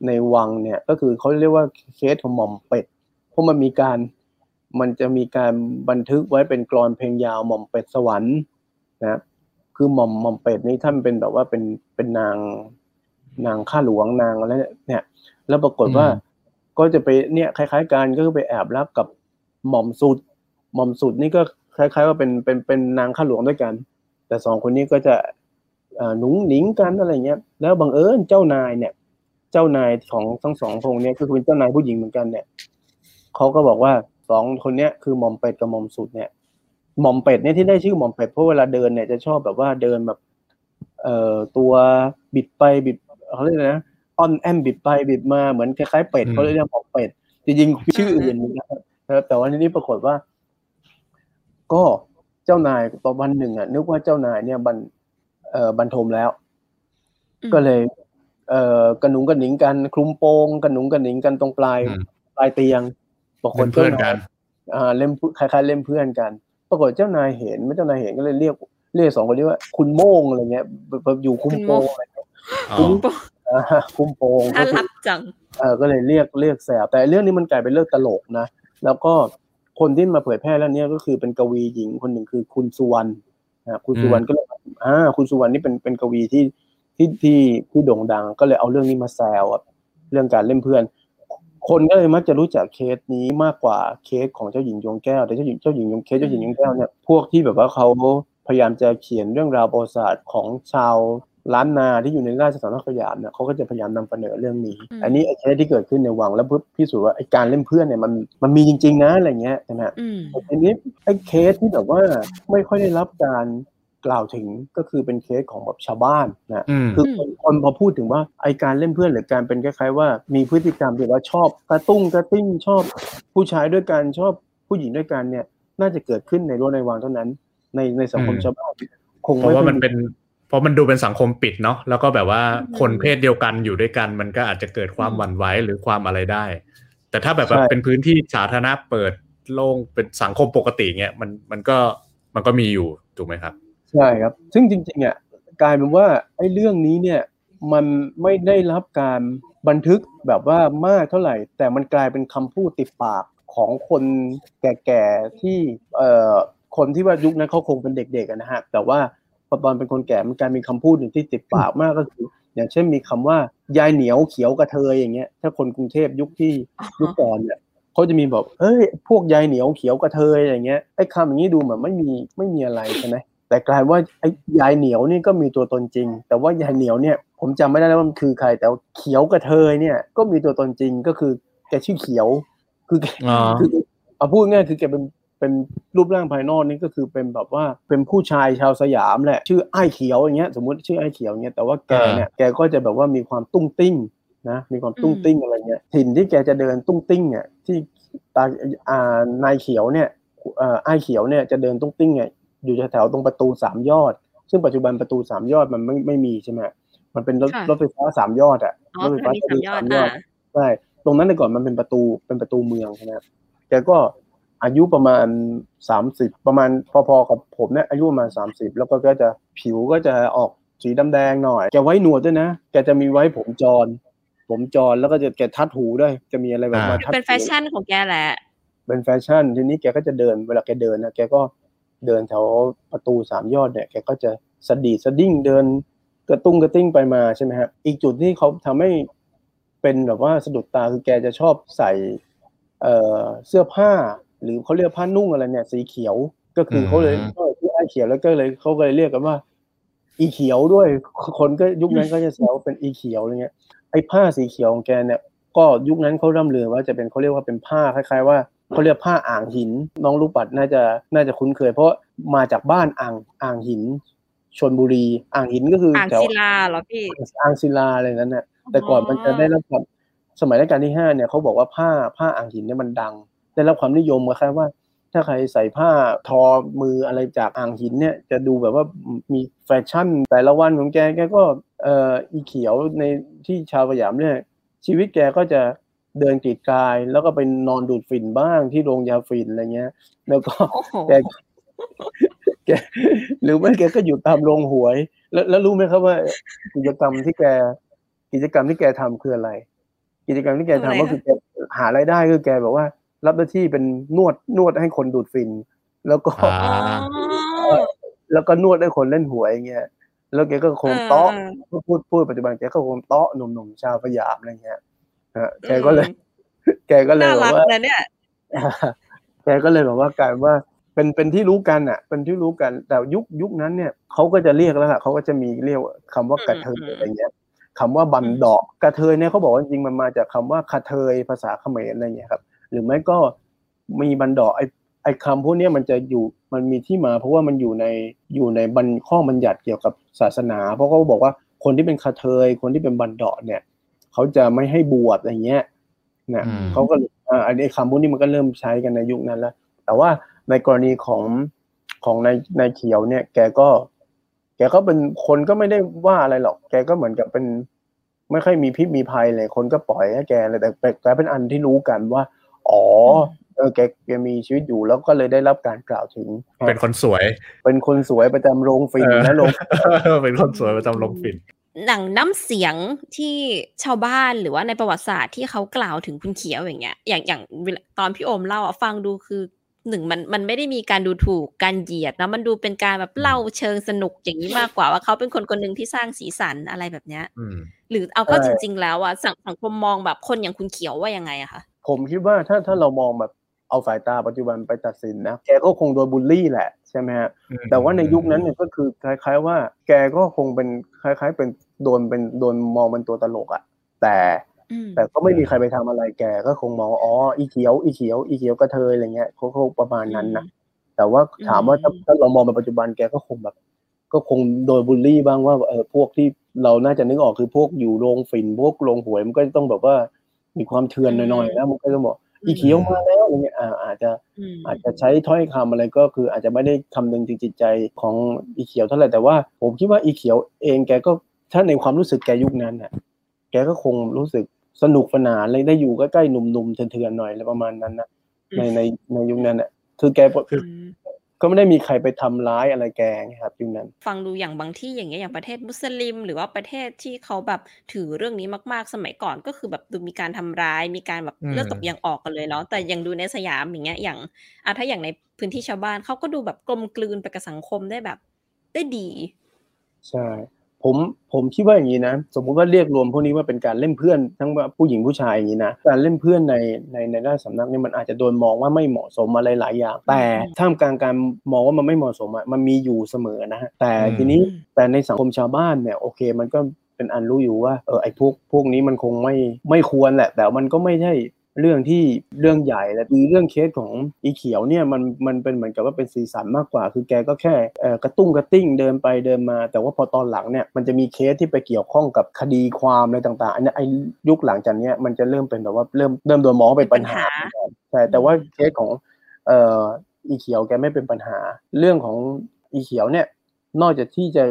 ในวังเนี่ย ก็คือเขาเรียกว่าเคสของหม่อมเป็ด เพราะมันมีการมันจะมีการบันทึกไว้เป็นกรอนเพลงยาวหม่อมเป็ดสวรรค์นะครับคือหม่อมหม่อมเป็ดนี่ท่านเป็นแบบว่าเป็นเป็นนางนางข้าหลวงนางอะไรเนี่ย แล้วปรากฏว่าอืมก็จะไปเนี่ยคล้าย ๆกันก็คือไปแอบรักกับหม่อมสุด หม่อมสุดนี่ก็คล้ายๆว่าเป็นเป็นเป็นนางข้าหลวงด้วยกัน แต่สองคนนี้ก็จะเอ่อหนุงหนิงกันอะไรเงี้ย แล้วบังเอิญเจ้านายเนี่ย เจ้านายของทั้งสองพระองค์เนี่ยก็คือเป็นเจ้านายผู้หญิงเหมือนกันเนี่ย เขาก็บอกว่าสองคนเนี้ยคือหม่อมเป็ดกับหม่อมสุดเนี่ยหม่อมเป็ดเนี่ยที่ได้ชื่อหม่อมเป็ดเพราะเวลาเดินเนี่ยจะชอบแบบว่าเดินแบบ เอ่อตัวบิดไปบิดเขาเรียกอะไรนะออนแอมบิดไปบิดมาเหมือนคล้ายๆเป็ดอืมเขาเรียกว่าหม่อมเป็ดจริงๆชื่ออื่นนะครับนะครับแต่ว่าทีนี้ปรากฏว่า ก็เจ้านายตอนวันหนึ่งอะ นึกว่าเจ้านายเนี่ยบันเอ่อบรรทมแล้วอืมก็เลย เอ่อกระหนุงกระหนิงกันคลุมโปงกระหนุงกระหนิงกันตรงปลายอืมปลายเตียง ปรากเป็ฏนเพื่อนจ้าายกันอ่าเล่นคล้ายๆเล่นเพื่อนกัน ปรากฏเจ้านายเห็นไม่เจ้านายเห็นก็เลยเรียกเรียกสองคนนี้ว่าคุณโม่งอะไรเงี้ยแบบแบบอยู่คุมโปงอะไรเงี้ยอ๋อคุณอ่าคุมโปงน่าก็คือรักจังเออก็เลยเรียกเรียกแสบแต่เรื่องนี้มันกลายเป็นเรื่องตลกนะแล้วก็คนที่มาเผยแพร่แล้วเนี้ยก็คือเป็นกวีหญิงคนหนึ่งคือคุณสุวรรณนะคุณสุวรรณก็เลยอ่าคุณสุวรรณนี่เป็นเป็นกวีที่ที่ที่ที่โด่งดัง ก็เลยเอาเรื่องนี้มาแซวอะเรื่องการเล่นเพื่อน คนก็เลยมักจะรู้จักเคสนี้มากกว่าเคสของเจ้าหญิงดวงแก้วแต่เจ้าหญิงเจ้าหญิงดวงเคสเจ้าหญิงดวงแก้วเนี่ยพวกที่แบบว่าเขาพยายามจะเขียนเรื่องราวประวัติศาสตร์ของชาวล้านนาที่อยู่ในราชสำนักสยามเนี่ยเขาก็จะพยายามนำเสนอเรื่องนี้อืมอันนี้ไอ้เคสที่เกิดขึ้นในวังแล้วเพื่อพิสูจน์ว่าไอ้การเล่นเพื่อนเนี่ยมันมันมีจริง ๆ นะอะไรเงี้ยนะฮะอืมแต่ทีนี้ไอ้เคสที่แบบว่าไม่ค่อยได้รับการ กล่าวถึงก็คือเป็นเคสของแบบชาวบ้านนะอืมคือคนคนพอพูดถึงว่าไอการเล่นเพื่อนหรือการเป็นคล้ายๆว่ามีพฤติกรรมที่ว่าชอบกระตุ้งกระติ้งชอบผู้ชายด้วยกันชอบผู้หญิงด้วยกันเนี่ยน่าจะเกิดขึ้นในรั้วในวังเท่านั้น ในในสังคมอืมชาวบ้านคงเพราะว่ามันค่อยเป็นเพราะมันดูเป็นสังคมปิดเนาะแล้วก็แบบว่าคนเพศเดียวกันอยู่ด้วยกัน มันก็อาจจะเกิดความหวั่นไหวหรือความอะไรได้ แต่ถ้าแบบแบบเป็นพื้นที่สาธารณะเปิดโล่งเป็นสังคมปกติเงี้ยมันมันก็มันก็มีอยู่ถูกไหมครับ ใช่ครับ ซึ่งจริงๆอะกลายเป็นว่าไอ้เรื่องนี้เนี่ยมันไม่ได้รับการบันทึกแบบว่ามากเท่าไหร่ แต่มันกลายเป็นคำพูดติดปากของคนแก่ๆที่เอ่อคนที่ว่ายุคนั้นเขาคงเป็นเด็กๆนะฮะแต่ว่าพอตอนเป็นคนแก่มันกลายเป็นคำพูดหนึ่งที่ติดปากมากก็คือ อย่างเช่นมีคำว่ายายเหนียวเขียวกระเทยอย่างเงี้ย ถ้าคนกรุงเทพยุคที่ยุคก่อนเนี่ยเขาจะมีแบอกเฮ้ยพวกยายเหนียวเขียวกระเทยอย่างเงี้ยไอ้คำอย่างนี้ดูเหมือนไม่มีไม่มีอะไรใช่ไหม แต่กลายว่าไอ้ยายเหนียวนี่ก็มีตัวตนจริง แต่ว่ายายเหนียวเนี่ย ผมจำไม่ได้แล้วว่ามันคือใคร แต่ว่าเขียวกระเทยเนี่ย ก็มีตัวตนจริงก็คือแกชื่อเขียว คือแกอ๋อคือเอาพูดง่ายๆคือแกเป็นเป็นรูปร่างภายนอกนี่ก็คือเป็นแบบว่าเป็นผู้ชายชาวสยามแหละ ชื่อไอ้เขียวอย่างเงี้ย สมมติชื่อไอ้เขียวเงี้ยแต่ว่าแกเนี่ยแกก็จะแบบว่ามีความตุ้งติ้งนะมีความตุ้งติ้งอะไรเงี้ยถิ่นที่แกจะเดินตุ้งติ้งเนี่ยที่ตาอ่านายเขียวเนี่ยเอ่อไอ้เขียวเนี่ยจะเดินตุ้งติ้งเนี่ย อยู่แถวๆตรงประตูสามยอด ซึ่งปัจจุบันประตูสามยอดมันไม่ไม่มีใช่ไหมมันเป็นรถค่ะรถไฟฟ้าสามยอดอะอ๋อรถไฟมันฟ้ามีสามยอดอ่าใช่ตรงนั้นแต่ก่อนมันเป็นประตูเป็นประตูเมืองใช่ไหมครับแกก็อายุประมาณสามสิบประมาณพอๆกับผมเนี่ยอายุประมาณสามสิบแล้วก็ก็จะผิวก็จะออกสีดำแดงหน่อยแกไว้หนวดด้วยนะแกจะมีไว้ผมจร ผมจรแล้วก็จะแกทัดหูด้วย จะมีอะไรแบบมาทัดเป็นแฟหูชั่นของแกแหละ เป็นแฟชั่นทีนี้แกก็จะเดินเวลาแกเดินนะแกก็ เดินแถวประตูสามยอดเนี่ยแกก็จะสะดีดสะดิ้งเดินกระตุ้งกระติ้งไปมาใช่ไหมฮะอีกจุดที่เขาทำให้เป็นแบบว่าสะดุดตาคือแกจะชอบใส่เอ่อเสื้อผ้า หรือเขาเรียกผ้านุ่งอะไรเนี่ย สีเขียวก็คือเขาเลยอืมก็ชื่อไอ้เขียวแล้วก็เลยเขาก็เลยเรียกกันว่า อีเขียวด้วยคนก็ยุคนั้นก็จะแซวว่าเป็นอีเขียวอะไรเงี้ยไอ้ผ้าสีเขียวของแกเนี่ย ก็ยุคนั้นเขาร่ำลือว่าจะเป็นเขาเรียกว่าเป็นผ้าคล้าย ๆ ว่า เขาเรียกผ้าอ่างหิน น้องลูกปัดน่าจะน่าจะคุ้นเคย เพราะมาจากบ้านอ่างอ่างหินชนบุรีอ่างหินก็คืออ่างแถวศิลาเหรอพี่อ่างศิลาอะไรนั้นน่ะแต่ก่อนมันจะได้รับความสมัยรัชกาลที่ห้าเนี่ยเขาบอกว่าผ้าผ้าอ่างหินเนี่ยมันดัง ได้รับความนิยมคล้ายๆว่า ถ้าใครใส่ผ้าทอมืออะไรจากอ่างหินเนี่ยจะดูแบบว่ามีแฟชั่น แต่ละวันของแกแกก็เอ่ออีเขียวในที่ชาวสยามเนี่ยชีวิตแกก็จะ เดินกรีดกาย แล้วก็ไปนอนดูดฝิ่นบ้างที่โรงยาฝิ่นอะไรเงี้ย แล้วก็โอ้โหแกแกหรือไม่แกก็อยู่ตามโรงหวย แล้วแล้วรู้ไหมครับว่า กิจกรรมที่แกกิจกรรมที่แกทำคืออะไร กิจกรรมที่แกทำก็คือแกหารายได้คือแกแบบว่า รับหน้าที่เป็นนวดนวดให้คนดูดฝิ่นแล้วก็อ่าอ๋อแล้วก็นวดให้คนเล่นหวยอย่างเงี้ยแล้วแกก็คงเออเตาะเออพูดพูดปัจจุบันแกก็คงเตาะหนุ่มๆชาวสยามอะไรเงี้ยฮะ แกก็เลย แกก็เลยน่าแบรับกว่านะเนี่ยแกก็เลยแบบว่ากลายว่าเป็นเป็นที่รู้กันอะ เป็นที่รู้กัน แต่ยุคยุคนั้นเนี่ยเขาก็จะเรียกแล้วล่ะเขาก็จะมีเรียกคำว่ากระเทยอืมอะไรเงี้ยคำว่าบันดอกกระเทยเนี่ยเขาบอกว่าจริงๆมันมาจากคำว่าคาเทยภาษาเขมรอะไรเงี้ยครับ หรือไม่ก็มีบันดอกไอไอคำพวกเนี้ยมันจะอยู่มันมีที่มาเพราะว่ามันอยู่ในอยู่ในบันข้อบัญญัติเกี่ยวกับศาสนา เพราะเขาบอกว่าคนที่เป็นคาเทยคนที่เป็นบันดอกเนี่ย เขาจะไม่ให้บวชอะไรเงี้ยนะอืมเขาก็เลยอ่าอันนี้คำพวกนี้มันก็เริ่มใช้กันในยุคนั้นแล้ว แต่ว่าในกรณีของของนายนายเขียวเนี่ย แกก็ แกก็เป็นคนก็ไม่ได้ว่าอะไรหรอก แกก็เหมือนกับเป็นไม่ค่อยมีพิษมีภัยเลยคนก็ปล่อยให้แกเลยแต่แต่แต่เป็นอันที่รู้กันว่า อ๋อเออแกแกมีชีวิตอยู่แล้วก็เลยได้รับการกล่าวถึง เป็นคนสวย เป็นคนสวยประจำโรงฟิล์มเออนะโรงเป็นคนสวยประจำโรงฝิ่น หนังน้ำเสียงที่ชาวบ้านหรือว่าในประวัติศาสตร์ที่เขากล่าวถึงคุณเขียวอย่างเงี้ย อย่างอย่างเวลาตอนพี่โอมเล่าอะฟังดูคือหนึ่งมันมันไม่ได้มีการดูถูกการเหยียดนะมันดูเป็นการแบบเล่าเชิงสนุกอย่างนี้มากกว่าว่าเขาเป็นคนคนหนึ่งที่สร้างสีสันอะไรแบบเนี้ยอืมหรือเอาก็ใช่จริง ๆ แล้วอะสังสังคมมองแบบคนอย่างคุณเขียวว่ายังไงอะคะผมคิดว่าถ้าถ้าเรามองแบบเอาสายตาปัจจุบันไปตัดสินนะแกก็คงโดนบูลลี่แหละ ใช่ไหมฮะแต่ว่าในยุคนั้นเนี่ยก็คือคล้าย ๆ ว่า แกก็คงเป็นคล้าย ๆ เป็นโดนเป็นโดนมองเป็นตัวตลกอะแต่อืมแต่ก็ไม่มีใครไปทำอะไรแกก็คงมองว่าอ๋ออีเขียวอีเขียวอีเขียวกระเทยอะไรเงี้ยเขาเขาประมาณนั้นนะแต่ว่าถามว่าถ้าอืมถ้าเรามองในปัจจุบันแกก็คงแบบ ก็คงโดนบูลลี่บ้างว่าเออพวกที่เราน่าจะนึกออกคือพวกอยู่โรงฝิ่นพวกโรงหวยมันก็ต้องแบบว่ามีความเถื่อนหน่อยๆแล้วมันก็จะบอก อีเขียวมาแล้วอะไรเงี้ยอ่าอาจจะอืมอาจจะใช้ถ้อยคำอะไรก็คืออาจจะไม่ได้คำนึงถึงจิตใจของอีเขียวเท่าไหร่แต่ว่า ผมคิดว่าอีเขียวเองแกก็ถ้าในความรู้สึกแกยุคนั้นน่ะแกก็คงรู้สึกสนุกสนานเลยได้อยู่ใกล้ๆหนุ่มๆเถื่อนๆหน่อยอะไรประมาณนั้นนะในในในยุคนั้นน่ะคือแกอืม ก็ไม่ได้มีใครไปทำร้ายอะไรแกไงครับยุคนั้น ฟังดูอย่างบางที่อย่างเงี้ยอย่างประเทศมุสลิม หรือว่าประเทศที่เขาแบบถือเรื่องนี้มากๆ สมัยก่อนก็คือแบบดูมีการทำร้ายมีการแบบอืมเลือดตกยางออกกันเลยเนาะแต่ยังดูในสยามอย่างเงี้ยอย่างอะถ้าอย่างในพื้นที่ชาวบ้านเขาก็ดูแบบกลมกลืนไปกับสังคมได้แบบ ได้ดี ใช่ ผมผมคิดว่าอย่างนี้นะ สมมุติว่าเรียกรวมพวกนี้ว่าเป็นการเล่นเพื่อนทั้งว่าผู้หญิงผู้ชายอย่างนี้นะการเล่นเพื่อนในในในด้านสำนักเนี่ยมันอาจจะโดนมองว่าไม่เหมาะสมอะไรหลายอย่าง แต่ท่ามกลางการมองว่ามันไม่เหมาะสมอะมันมีอยู่เสมอนะฮะแต่อืมทีนี้แต่ในสังคมชาวบ้านเนี่ยโอเคมันก็เป็นอันรู้อยู่ว่าเออไอ้พวกพวกนี้มันคงไม่ไม่ควรแหละ แต่มันก็ไม่ใช่ เรื่องที่เรื่องใหญ่และคือเรื่องเคสของอีเขียวเนี่ยมันมันเป็นเหมือนกับว่าเป็นสีสันมากกว่า คือแกก็แค่เอ่อกระตุ้งกระติ้งเดินไปเดินมา แต่ว่าพอตอนหลังเนี่ยมันจะมีเคสที่ไปเกี่ยวข้องกับคดีความอะไรต่างๆอันนี้ไอ้ยุคหลังจากเนี้ยมันจะเริ่มเป็นแบบว่าเริ่มเริ่มโดนมองว่าเป็นปัญหาเป็นปัญหาใช่แต่ว่าเคสของเอ่ออีเขียวแกไม่เป็นปัญหา เรื่องของอีเขียวเนี่ยนอกจากที่จะ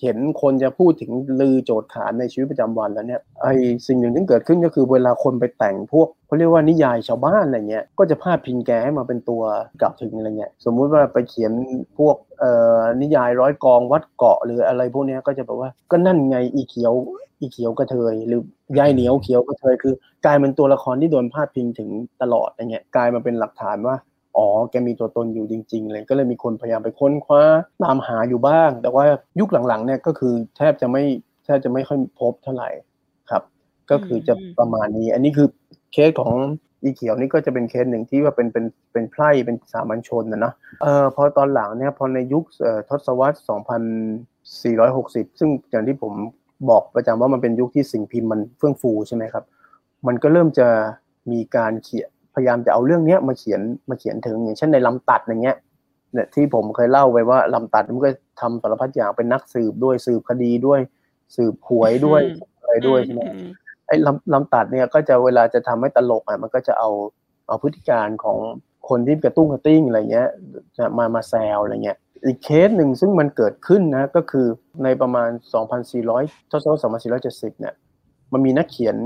เห็นคนจะพูดถึงลือโจทย์ขานในชีวิตประจำวันแล้วเนี่ยไอสิ่งหนึ่งที่เกิดขึ้นก็คือเวลาคนไปแต่งพวกเขาเรียกว่านิยายชาวบ้านอะไรเงี้ยก็จะพาดพิงแกให้มาเป็นตัวกล่าวถึงอะไรเงี้ยสมมุติว่าไปเขียนพวกเอ่อนิยายร้อยกองวัดเกาะหรืออะไรพวกเนี้ยก็จะแบบว่าก็นั่นไงอีเขียวอีเขียวกระเทยหรือยายเหนียวเขียวกระเทยคือกลายเป็นตัวละครที่โดนพาดพิงถึงตลอดอะไรเงี้ยกลายมาเป็นหลักฐานว่า อ๋อ แกมีตัวตนอยู่จริงๆเลยก็เลยมีคนพยายามไปค้นคว้าตามหาอยู่บ้าง แต่ว่ายุคหลังๆเนี่ยก็คือแทบจะไม่แทบจะไม่ค่อยพบเท่าไหร่ครับ ก็คือจะประมาณนี้ อันนี้คือเคสของอีเขียวนี่ก็จะเป็นเคสหนึ่งที่ว่าเป็นเป็นเป็นไพร่เป็นสามัญชนนะเนาะเอ่อพอตอนหลังเนี่ยพอในยุคเอ่อทศวรรษ 2460 ซึ่งอย่างที่ผมบอกประจำว่ามันเป็นยุคที่สิ่งพิมพ์มันเฟื่องฟูใช่ไหมครับ มันก็เริ่มจะมีการเขียน พยายามจะเอาเรื่องเนี้ยมาเขียนมาเขียนถึงอย่างเช่นในลำตัดอย่างเงี้ยเนี่ยที่ผมเคยเล่าไปว่าลำตัดมันก็ทำสารพัดอย่างเป็นนักสืบด้วยสืบคดีด้วย สืบหวยด้วยอืมอะไรด้วยใช่ไหมอืมไอ้ลำลำตัดเนี่ยก็จะเวลาจะทำให้ตลกอะมันก็จะเอาเอาพฤติการของคนที่กระตุ้งกระติ้งอะไรเงี้ยจะมามาแซวอะไรเงี้ยอีกเคสหนึ่งซึ่งมันเกิดขึ้นนะก็คือในประมาณ 2,400ทศวรรษ2470 เนี่ย มันมีนักเขียน